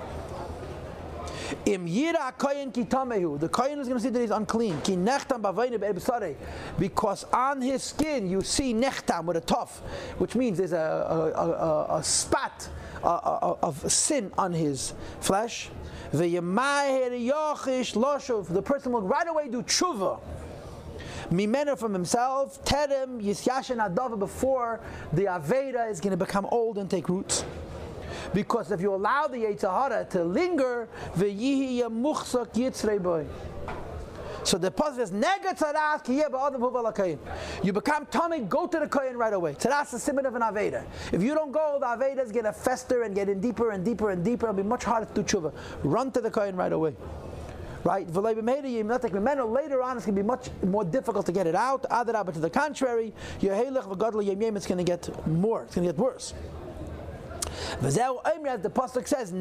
Im yira koyin ki tamehu. The koyin is going to see that he's unclean. Ki nechtam bavayne be'ebsare. Because on his skin you see nechtam with a tuff, which means there's a, a, a, a, spot of sin on his flesh. The person will right away do tshuva. Mimena from himself, Terem, Yisyashan Adava before the Aveda is going to become old and take roots. Because if you allow the Yetzirah to linger, v'yihi yamuchsak yitzrei boy. So the pasuk is nega. You become tummy, go to the kohen right away. Tzaras is simon of an aveda. If you don't go, the aveda is going to fester and get in deeper and deeper and deeper. It'll be much harder to do tshuva. Run to the kohen right away. Right? Later on, it's going to be much more difficult to get it out. Adarabah to the contrary, it's going to get more. It's going to get worse. As the pasuk says.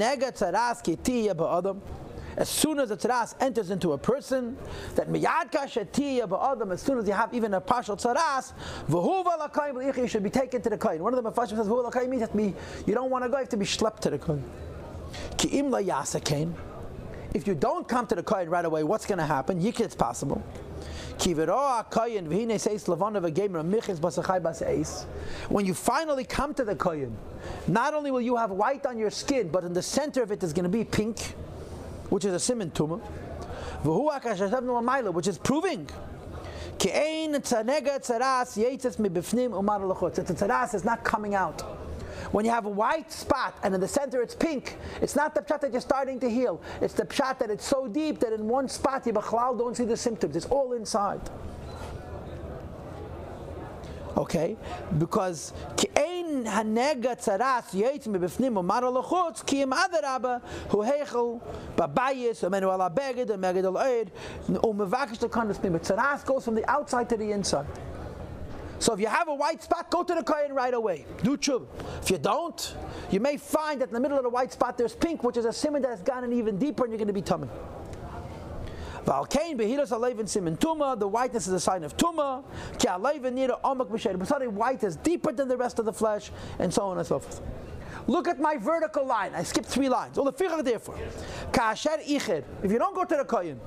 As soon as the tzaras enters into a person, that miyad kashetiyah ba'adam, as soon as you have even a partial tzaras, you should be taken to the kohen. One of the mafashim says, means that you don't want to go, you have to be schlepped to the yasakein. If you don't come to the kohen right away, what's going to happen? Yikid, it's possible. When you finally come to the kohen, not only will you have white on your skin, but in the center of it is going to be pink, which is a simon tumah, which is proving. The tzaras is not coming out. When you have a white spot and in the center it's pink, it's not the pshat that you're starting to heal. It's the pshat that it's so deep that in one spot you don't see the symptoms. It's all inside. Okay, because kein hanega tzaras yetz mebefnim umar lachutz ki im adaraba hu hechel babayis amenu ala beged ameged al eid umevakish to kandis But tzaras goes from the outside to the inside. So if you have a white spot, go to the kohen right away. Do tshuva. If you don't, you may find that in the middle of the white spot there's pink, which is a simon that has gotten even deeper, and you're going to be tummy. Valkain behilas aleiv simin tuma. The whiteness is a sign of tuma. Ki aleiv nira omak b'shed. But something white is deeper than the rest of the flesh, and so on and so forth. Look at my vertical line. I skipped three lines. All the fichach therefore. Kasher ichid. If you don't go to the kohen,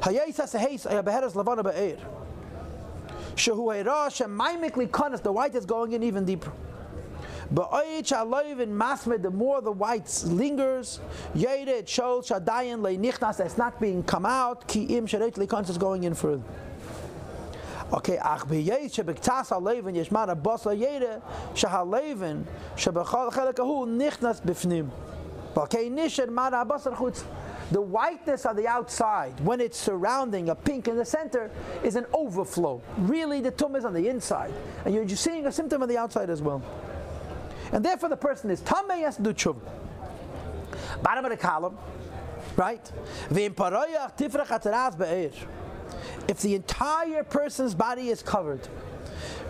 hayayis haseheis ayabeheres lavana be'er. Shehu Eira Shemaimikli Kanas, the white is going in even deeper. But in Masmed, the more the white lingers, Yere it shows Shadayan Le Nichnas, it's not being come out, Ki Im Likans is going in further. Okay, ach biyei shebektas haleven yeshmar abos layere shahaleven shebechal chelek ahu nichnas bifnim. Okay, nisher mar abos chutz. The whiteness on the outside, when it's surrounding a pink in the center, is an overflow. Really, the tum is on the inside. And you're just seeing a symptom on the outside as well. And therefore, the person is tamei has to do tshuv. Bottom of the column, right? If the entire person's body is covered,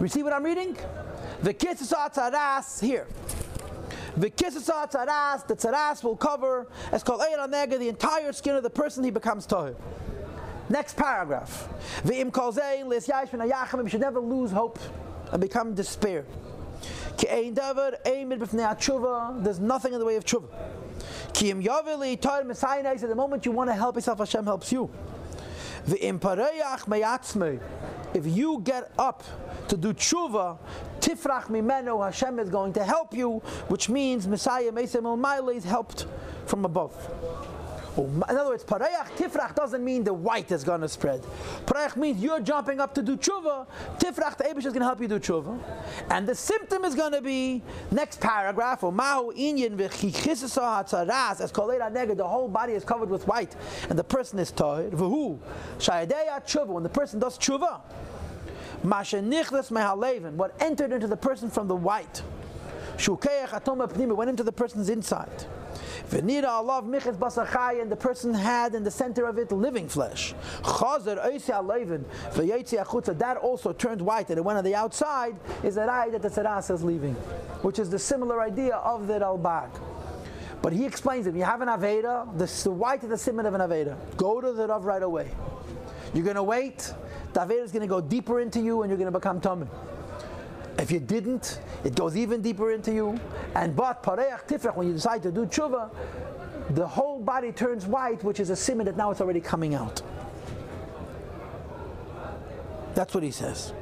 you see what I'm reading? The kiss here. The tzaras, the tzaras will cover, as called nega, the entire skin of the person he becomes tahir. Next paragraph. V'im kol lis yashmin should never lose hope and become despair. There's nothing in the way of tshuva. Ki yaveli tar At the moment you want to help yourself, Hashem helps you. V'im pareyach meyatzmei if you get up to do tshuva, tifrach mimeno, Hashem is going to help you, which means Messiah Mesem El is helped from above. In other words, pareach tifrach doesn't mean the white is going to spread. Pareach means you're jumping up to do tshuva. Tifrach, the Abish is going to help you do tshuva. And the symptom is going to be, next paragraph, mahu inyan v'chichisasa as kolera nega, the whole body is covered with white, and the person is tired. V'hu, shayadeya tshuva, when the person does tshuva, masha nichlas mehaleven, what entered into the person from the white, shukeach atoma went into the person's inside. V'nira alav miches basachai, and the person had in the center of it living flesh. Chazer oisi aleiven v'yetzi achutza. That also turned white, and it went on the outside. Is that eye that the tzaras is leaving, which is the similar idea of the Ralbag. But he explains it. You have an Aveda, the, the white is the simon of an Aveda. Go to the Rav right away. You're going to wait. The Aveda is going to go deeper into you and you're going to become Tummy. If you didn't, it goes even deeper into you. And but pareach tifrach, when you decide to do tshuva, the whole body turns white, which is a simon that now it's already coming out. That's what he says.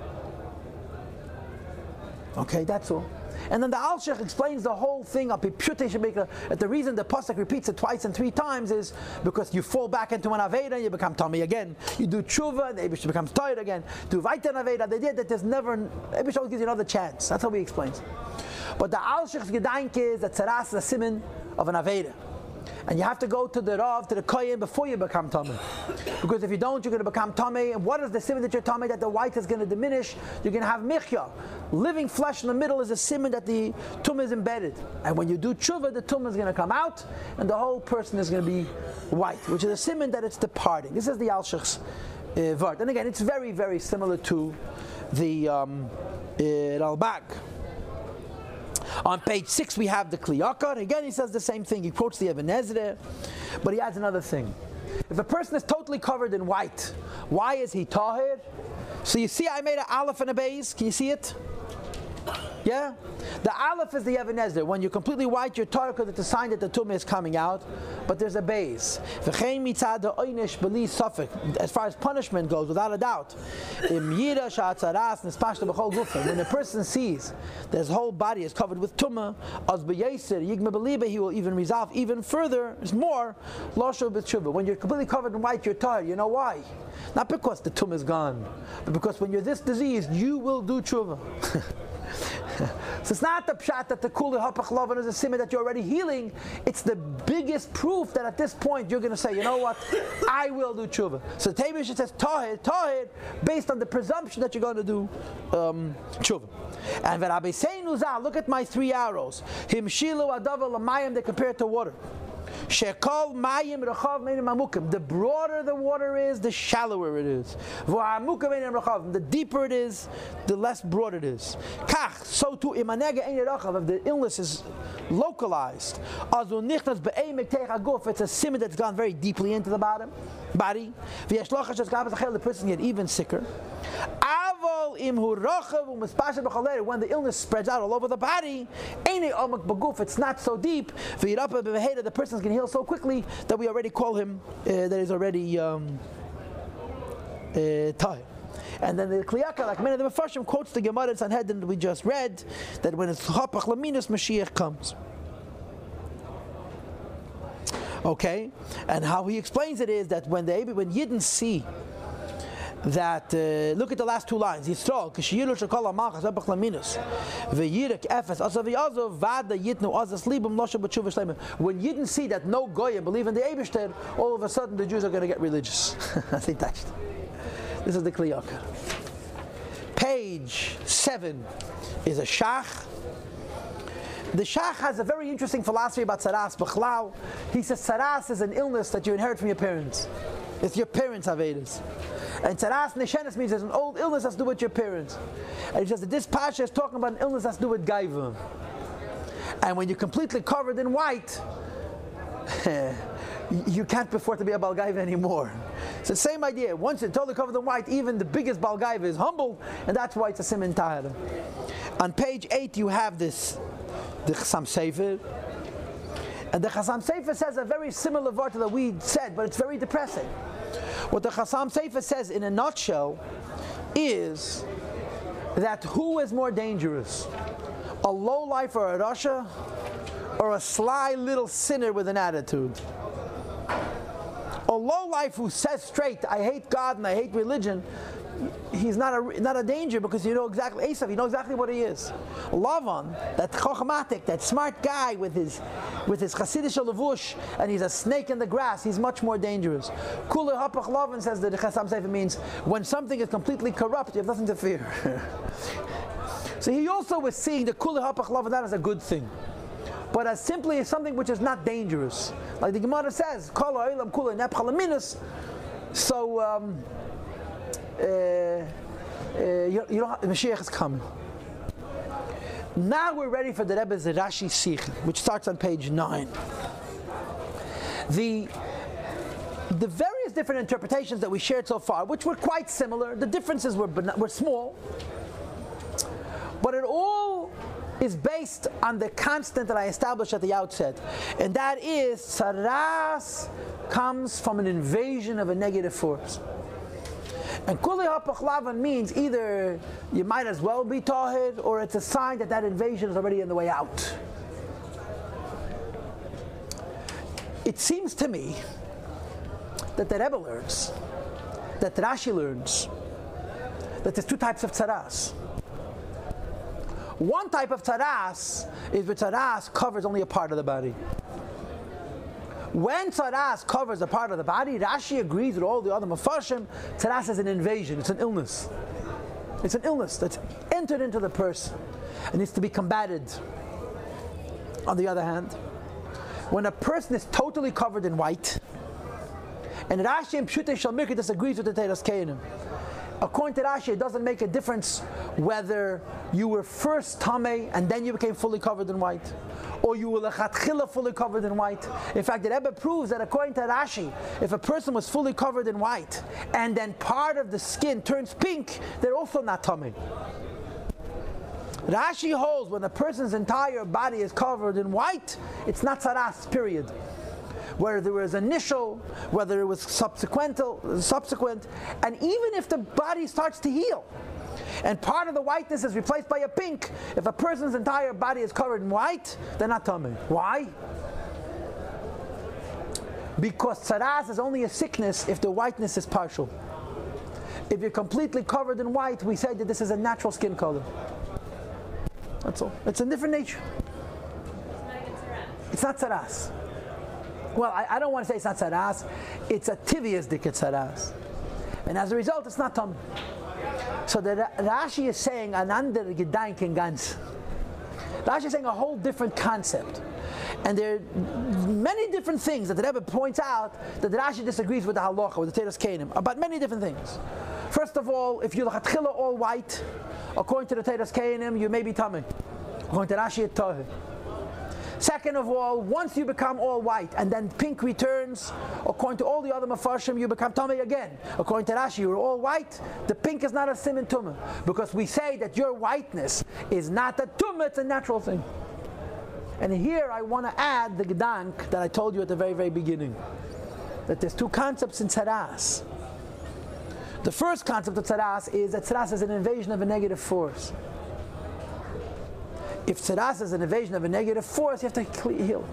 Okay, that's all. And then the Alshich explains the whole thing up. That uh, the reason the Pasuk repeats it twice and three times is because you fall back into an Aveda and you become Tommy again. You do Tshuva and the Abish becomes tired again. Do Vaita Aveda, The idea that there's never, Abish always gives you another chance. That's how he explains. But the Alshich's Gedanke is that Tzaras is a simon of an Aveda. And you have to go to the Rav, to the Kohen before you become Tomei. Because if you don't, you're going to become Tomei. And what is the simon that you're Tomei? That the white is going to diminish. You're going to have Michya. Living flesh in the middle is a simon that the tum is embedded. And when you do tshuva, the tum is going to come out and the whole person is going to be white, which is a simon that it's departing. This is the Alshich's uh. And again, it's very, very similar to the um, uh, Ralbag. On page six, we have the Kli Yakar. Again, he says the same thing. He quotes the Ibn Ezra, but he adds another thing. If a person is totally covered in white, why is he tahir? So you see, I made an aleph and a base. Can you see it? Yeah? The aleph is the Ibn Ezra. When you're completely white, you're tar because it's a sign that the tumah is coming out. But there's a base. As far as punishment goes, without a doubt. When a person sees that his whole body is covered with tumah, he will even resolve even further, it's more, when you're completely covered in white, you're tired. You know why? Not because the tumah is gone, but because when you're this diseased, you will do tshuva. so it's not the pshat that the kuli hapach is a simon that you're already healing. It's the biggest proof that at this point you're going to say, you know what, I will do tshuva. So Tabish says tahid, tahid, based on the presumption that you're going to do um, tshuva. And look at my three arrows. Him shilu adava lamayim, they compare it to water. Shekol mayim rechav meinim amukim. The broader the water is, the shallower it is. The deeper it is, the less broad it is. Kach, so too imanega ein rechav. If the illness is localized, teich aguf. It's a simon that's gone very deeply into the bottom body. The person get even sicker. When the illness spreads out all over the body, it's not so deep. The person can heal so quickly that we already call him, uh, that already um, uh, tired. And then the Kli Yakar, like many of the Mepharshim, quotes the Gemara in Sanhedrin that we just read, that when it's Hapach Laminus, Mashiach comes. Okay? And how he explains it is that when the when Yidden see that uh, look at the last two lines. Yisrael kshiyilu shekol amachas ebach laminus v'yirek efes asav yazov vada yitnu azas libum losha b'tshuva shleimim. When Yidden see that no goyim believe in the Eibishter all of a sudden the Jews are going to get religious. I think that's this is the Kli Yakar page 7 is a shach the Shach has a very interesting philosophy about saras b'chlau. He says saras is an illness that you inherit from your parents. It's your parents' avedas. And saras neshenes means there's an old illness that's to do with your parents. And he says that this pasha is talking about an illness that's to do with gaiva. And when you're completely covered in white, you can't afford to be a balgaiva anymore. It's the same idea. Once you're totally covered in white, even the biggest balgaiva is humbled, and that's why it's a siman tahara. On page 8, you have this the Chassam Sofer. And the Chassam Sofer says a very similar word that we said, but it's very depressing. What the Chassam Sofer says in a nutshell is that who is more dangerous? A low life or a Russia? Or a sly little sinner with an attitude? A low life who says straight, I hate God and I hate religion, he's not a not a danger because you know exactly Esav, you know exactly what he is. Lavan, that chokhmatik, that smart guy with his with his chassidish levush, and he's a snake in the grass. He's much more dangerous. Kula hapach Lavan says that the Chassam Sofer means when something is completely corrupt, you have nothing to fear. so he also was seeing the kula hapach Lavan that as a good thing. But as simply as something which is not dangerous. Like the Gemara says, so um, uh, uh, you, you know, Mashiach is coming. Now we're ready for the Rebbe's Rashi Sikh, which starts on page 9. The, the various different interpretations that we shared so far, which were quite similar, the differences were, were small, but it all is based on the constant that I established at the outset, and that is tzaras comes from an invasion of a negative force. And kuli hapachlavan means either you might as well be tahid, or it's a sign that that invasion is already on the way out. It seems to me that the Rebbe learns, that Rashi learns, that there's two types of tzaras. One type of tzaras is where tzaras covers only a part of the body. When tzaras covers a part of the body, Rashi agrees with all the other mafarshim, tzaras is an invasion, it's an illness. It's an illness that's entered into the person and needs to be combated. On the other hand, when a person is totally covered in white, and Rashi and Pshutei disagrees with the Teras Keinim. According to Rashi, it doesn't make a difference whether you were first Tameh and then you became fully covered in white, or you were lechatchila fully covered in white. In fact, the Rebbe proves that according to Rashi, if a person was fully covered in white and then part of the skin turns pink, they're also not Tameh. Rashi holds when a person's entire body is covered in white, it's not saras, period. Whether it was initial, whether it was subsequent, subsequent, and even if the body starts to heal, and part of the whiteness is replaced by a pink, if a person's entire body is covered in white, they're not tummy. Why? Because saras is only a sickness if the whiteness is partial. If you're completely covered in white, we say that this is a natural skin color. That's all. It's a different nature. It's not tzaras. Well, I, I, don't want to say it's not tzaras. It's a tivias diket tzaras. And as a result, it's not tum. So the Rashi is saying anander gedanken ganz. Rashi is saying a whole different concept. And there are many different things that the Rebbe points out that the Rashi disagrees with the halacha, with the Teras Keinim, about many different things. First of all, if you're all white, according to the Teras Keinim, you may be tummy. According to Rashi, it's Second of all, once you become all white and then pink returns, according to all the other mafarshim, you become tummy again. According to Rashi, you're all white. The pink is not a sim tumah because we say that your whiteness is not a tumah; it's a natural thing. And here I want to add the gedank that I told you at the very, very beginning. That there's two concepts in tzaras. The first concept of tzaras is that tzaras is an invasion of a negative force. If tzaras is an invasion of a negative force, you have to heal.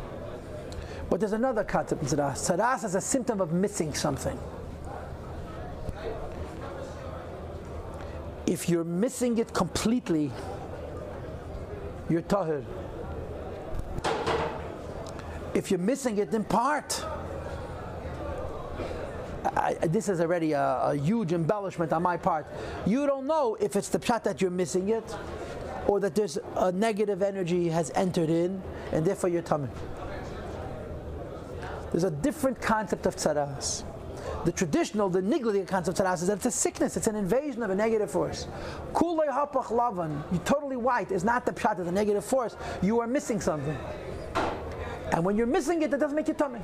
But there's another concept in tzaras. Tzaras is a symptom of missing something. If you're missing it completely, you're tahir. If you're missing it in part, I, this is already a, a, huge embellishment on my part. You don't know if it's the pshat that you're missing it, or that there's a negative energy has entered in, and therefore you're tummy. There's a different concept of tzaras. The traditional, the nigli concept of tzaras is that it's a sickness, it's an invasion of a negative force. Kulei hapach lavan, you totally white, is not the pshat of the negative force. You are missing something. And when you're missing it, that doesn't make you tummy,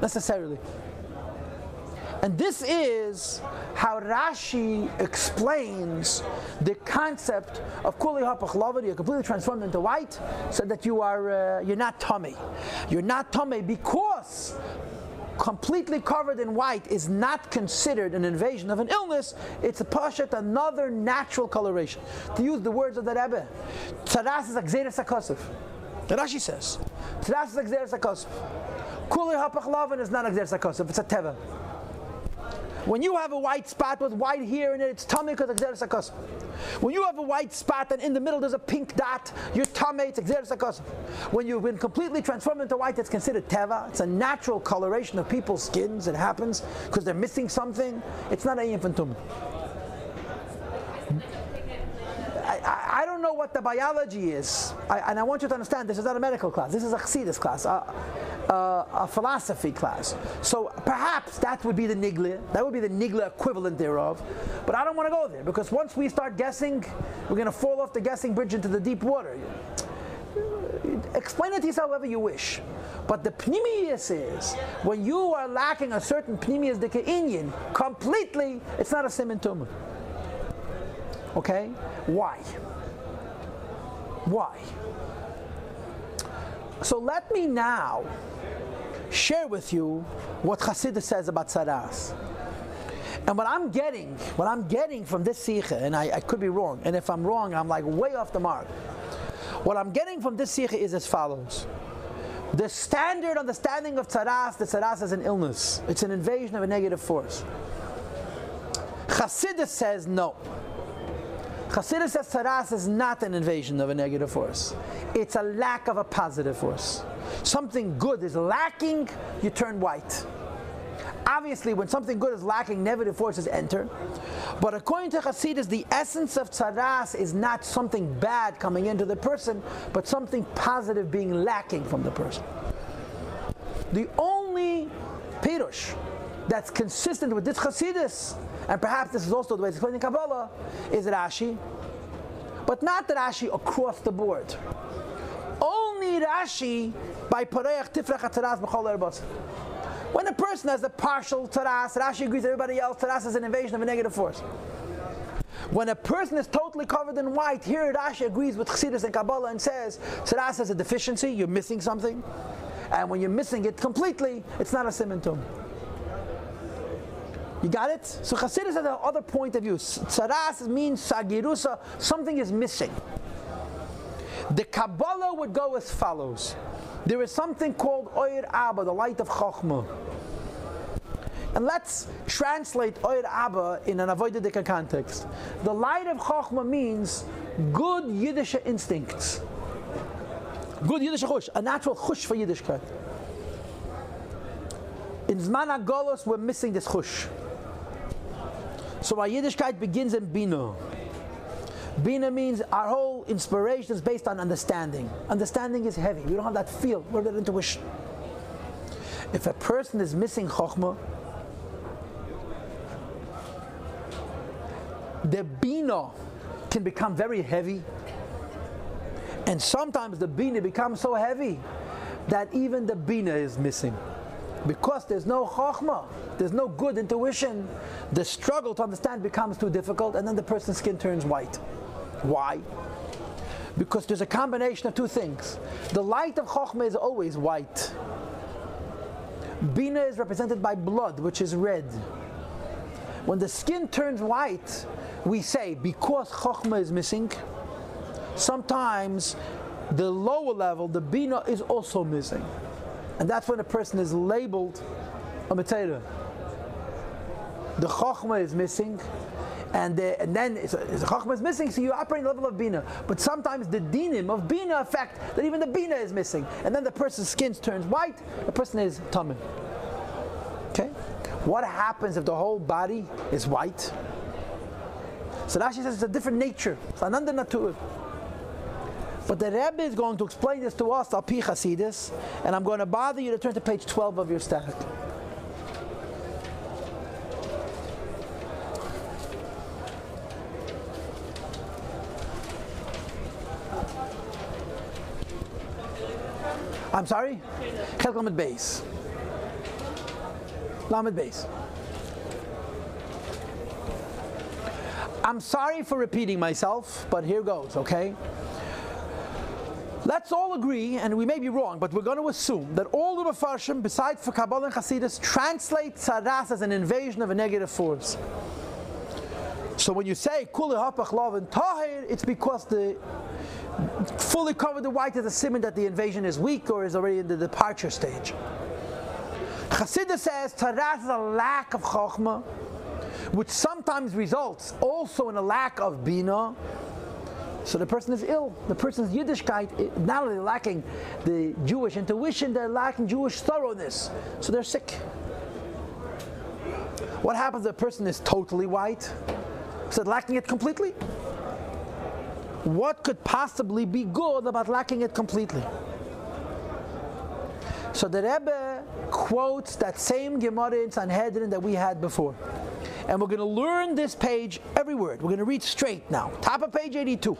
necessarily. And this is how Rashi explains the concept of kuli hapach you're completely transformed into white, so that you are uh, you're not tummy. You're not tummy because completely covered in white is not considered an invasion of an illness, it's a pashat, another natural coloration. To use the words of the Rebbe, tzaras is akzeres akosif. The Rashi says, tzaras is akzeres akosif. Kuli hapach is not akzeres akosif, it's a teva. When you have a white spot with white here in it, it's tummy because exeris akos. When you have a white spot and in the middle there's a pink dot, your tummy, it's exeris akos. When you've been completely transformed into white, it's considered teva. It's a natural coloration of people's skins. It happens because they're missing something. It's not a infantum. I, I, don't know what the biology is, I, and I want you to understand this is not a medical class. This is a chassidus class. Uh, uh, a philosophy class. So perhaps that would be the nigla, that would be the nigla equivalent thereof. But I don't want to go there because once we start guessing, we're going to fall off the guessing bridge into the deep water. Explain it yourself however you wish. But the pnimius is when you are lacking a certain pnimius dekainian completely, it's not a simen tumor. Okay? Why? Why? So let me now share with you what Chassidus says about Saras. And what I'm getting, what I'm getting from this Sikha, and I, I could be wrong, and if I'm wrong, I'm like way off the mark. What I'm getting from this Sikha is as follows. The standard understanding of Tzaras, the Tzaras is an illness. It's an invasion of a negative force. Chassidus says no. Chassidus says Tzaras is not an invasion of a negative force. It's a lack of a positive force. Something good is lacking, you turn white. Obviously, when something good is lacking, negative forces enter. But according to Chassidus, the essence of tzaras is not something bad coming into the person, but something positive being lacking from the person. The only pirush that's consistent with this Chassidus, and perhaps this is also the way it's explained in Kabbalah, is Rashi, but not Rashi across the board. Only Rashi by Pareach Tifrach Atzaras B'chol. When a person has a partial taras, Rashi agrees with everybody else, taras is an invasion of a negative force. When a person is totally covered in white, here Rashi agrees with Chassidus and Kabbalah and says, taras has a deficiency, you're missing something. And when you're missing it completely, it's not a simentum. You got it? So Chassidus has another point of view. Tzaras means sagirusa, something is missing. The Kabbalah would go as follows. There is something called Oir Abba, the light of Chokhmah. And let's translate Oir Abba in an avoided context. The light of Chokhmah means good Yiddish instincts. Good Yiddish chush, a natural chush for Yiddishkeit. In Zman Agolos, we're missing this chush. So our Yiddishkeit begins in Bina. Bina means our whole inspiration is based on understanding. Understanding is heavy. We don't have that feel. We're that intuition. If a person is missing chokhmah, the bina can become very heavy. And sometimes the bina becomes so heavy that even the bina is missing. Because there's no chokhmah, there's no good intuition, the struggle to understand becomes too difficult, and then the person's skin turns white. Why? Because there's a combination of two things. The light of Chokhmah is always white. Bina is represented by blood, which is red. When the skin turns white, we say because Chokhmah is missing, sometimes the lower level, the Bina, is also missing. And that's when a person is labeled a Matera. The Chokhmah is missing, and, uh, and then the Chachma is missing, so you operate the level of Bina. But sometimes the dinim of Bina affect that even the Bina is missing. And then the person's skin turns white, the person is Tamim. Okay? What happens if the whole body is white? So Rashi says it's a different nature. It's another natur. But the Rebbe is going to explain this to us, Al Pi Chasidis, and I'm going to bother you to turn to page 12 of your stack. I'm sorry? Chelek Lamed Beis. Lamed Beis. I'm sorry for repeating myself, but here goes, okay? Let's all agree, and we may be wrong, but we're going to assume that all the Mefarshim, besides for Kabbalah and Hasidus, translate Tzaras as an invasion of a negative force. So when you say Kuli Hapach and Tahir, it's because the fully covered the white is a simon that the invasion is weak or is already in the departure stage. Chassidus says Taras is a lack of chokhmah, which sometimes results also in a lack of bina. So the person is ill. The person's Yiddishkeit, not only lacking the Jewish intuition, they're lacking Jewish thoroughness. So they're sick. What happens if a person is totally white? Is it lacking it completely? What could possibly be good about lacking it completely? So the Rebbe quotes that same Gemara in Sanhedrin that we had before. And we're going to learn this page, every word. We're going to read straight now. Top of page 82.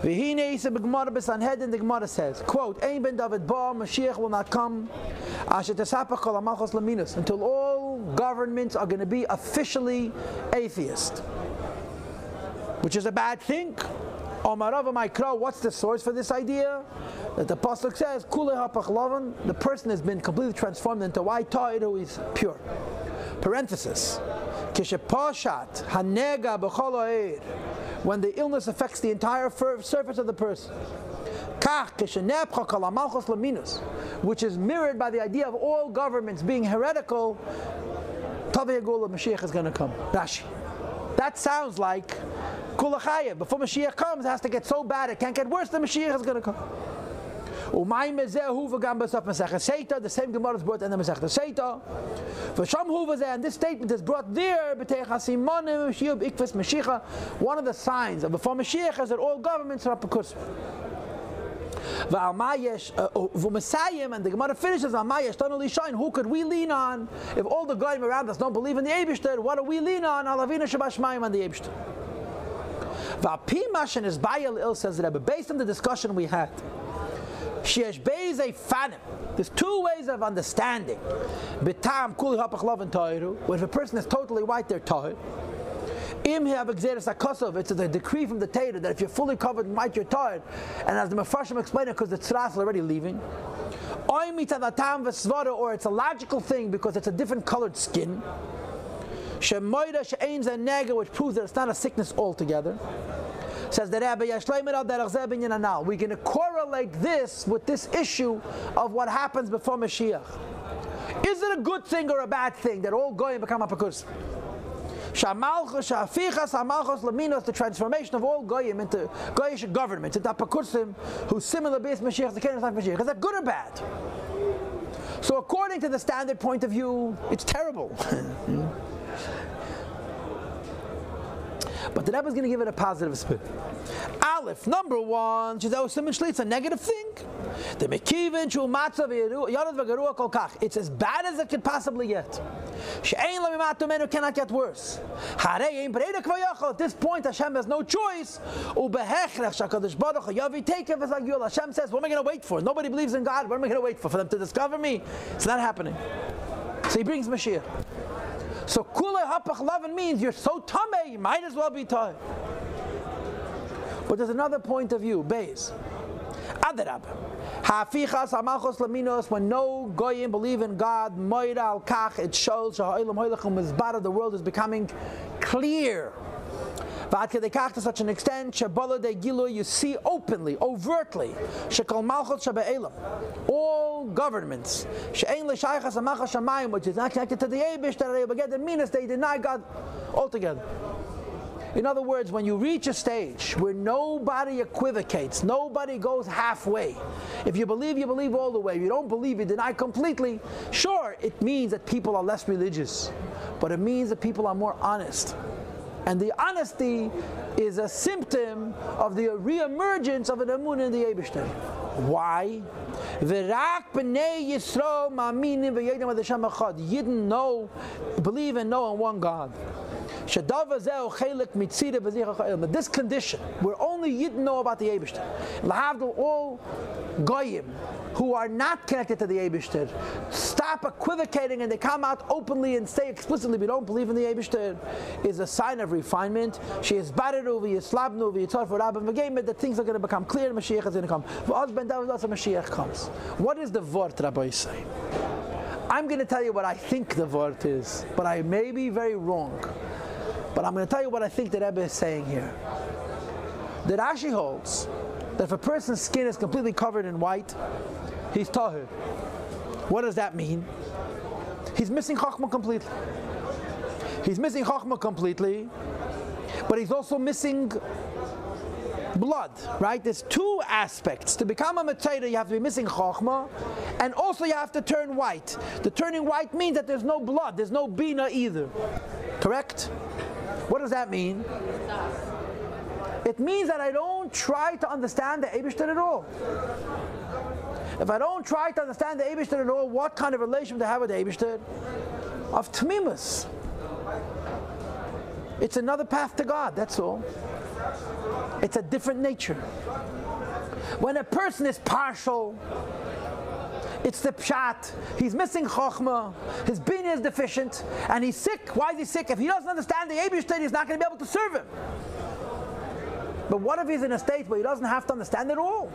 The heenei says the Gemara says, quote, Ein ben David ba, Mashiach will not come until all governments are going to be officially atheist. Which is a bad thing. Omarava Maikra, what's the source for this idea? That the Pasuk says, Kule hapach the person has been completely transformed into white Ta'ir who is pure. Parenthesis. Kishepashat hanega b'chol when the illness affects the entire surface of the person. Which is mirrored by the idea of all governments being heretical. Taviyagula Mashiach is going to come. Rashi. That sounds like Kulachaya. Before Mashiach comes, it has to get so bad it can't get worse. The Mashiach is going to come. The same Gemara is brought in the Masechta Sotah. And this statement is brought there. One of the signs of before Mashiach is that all governments are apakus. V'almayesh, uh, uh, and the Gemara finishes who could we lean on? If all the guys around us don't believe in the Eibishter, what do we lean on? Alavina Shabashmayim on the Eibishter. V'apimash and his Bayal Il says that, based on the discussion we had, Sheesh Beis a fanim. There's two ways of understanding. When a person is totally white, they're tahir. It's a decree from the Torah that if you're fully covered in white, you're tired. And as the Mepharshim explain it, because the tzras are already leaving. Or it's a logical thing because it's a different colored skin. Which proves that it's not a sickness altogether. Says the Rebbe, we're going to correlate this with this issue of what happens before Mashiach. Is it a good thing or a bad thing that all goyim become apakus? the transformation of all goyim into goyish government, into apakusim, who's similar based Mashiach, the Kenan Mashiach. Is that good or bad? So according to the standard point of view, it's terrible. Hmm? But the Rebbe is going to give it a positive spin. Aleph, number one, she's oh, it's a negative thing. The Mekivin, It's as bad as it could possibly get. cannot get worse. At this point, Hashem has no choice. Hashem says, What am I going to wait for? Nobody believes in God. What am I going to wait for? For them to discover me? It's not happening. So he brings Mashiach. So kule hapach lavin means you're so tame, you might as well be tame. But there's another point of view, Beis. Adarab. Hafichas amalchos laminos, when no goyim believe in God, moira al kach, it shows bad the world is becoming clear. To such an extent, you see openly, overtly, all governments, which is not connected to the Abish, that are get the meanest, they deny God altogether. In other words, when you reach a stage where nobody equivocates, nobody goes halfway. If you believe, you believe all the way. If you don't believe, you deny completely. Sure, it means that people are less religious, but it means that people are more honest. And the honesty is a symptom of the re-emergence of an emun in the Eibishter. Why? Yidden know, believe and know in one God. This condition, where only Yidden know about the Eibishter, Lahavdil all Goyim, who are not connected to the Eibishter, stop equivocating and they come out openly and say explicitly, we don't believe in the Eibishter, is a sign of refinement. She is bariru, v'yislabnu, v'yitzar v'game that things are going to become clear, Mashiach is going to come. Mashiach comes. What is the word Rabbi say? I'm going to tell you what I think the word is, but I may be very wrong. But I'm going to tell you what I think that Rebbe is saying here. That Rashi holds that if a person's skin is completely covered in white, he's tahir. What does that mean? He's missing chachma completely. He's missing chachma completely, but he's also missing blood, right? There's two aspects. To become a Matzayda, you have to be missing Chokhmah, and also you have to turn white. The turning white means that there's no blood, there's no Bina either. Correct? What does that mean? It means that I don't try to understand the Eibishter at all. If I don't try to understand the Eibishter at all, what kind of relation to have with the Eibishter? Of Tmimus. It's another path to God, that's all. It's a different nature. When a person is partial, it's the pshat. He's missing chokhmah. His bin is deficient, and he's sick. Why is he sick? If he doesn't understand the state, he's not going to be able to serve him. But what if he's in a state where he doesn't have to understand it all?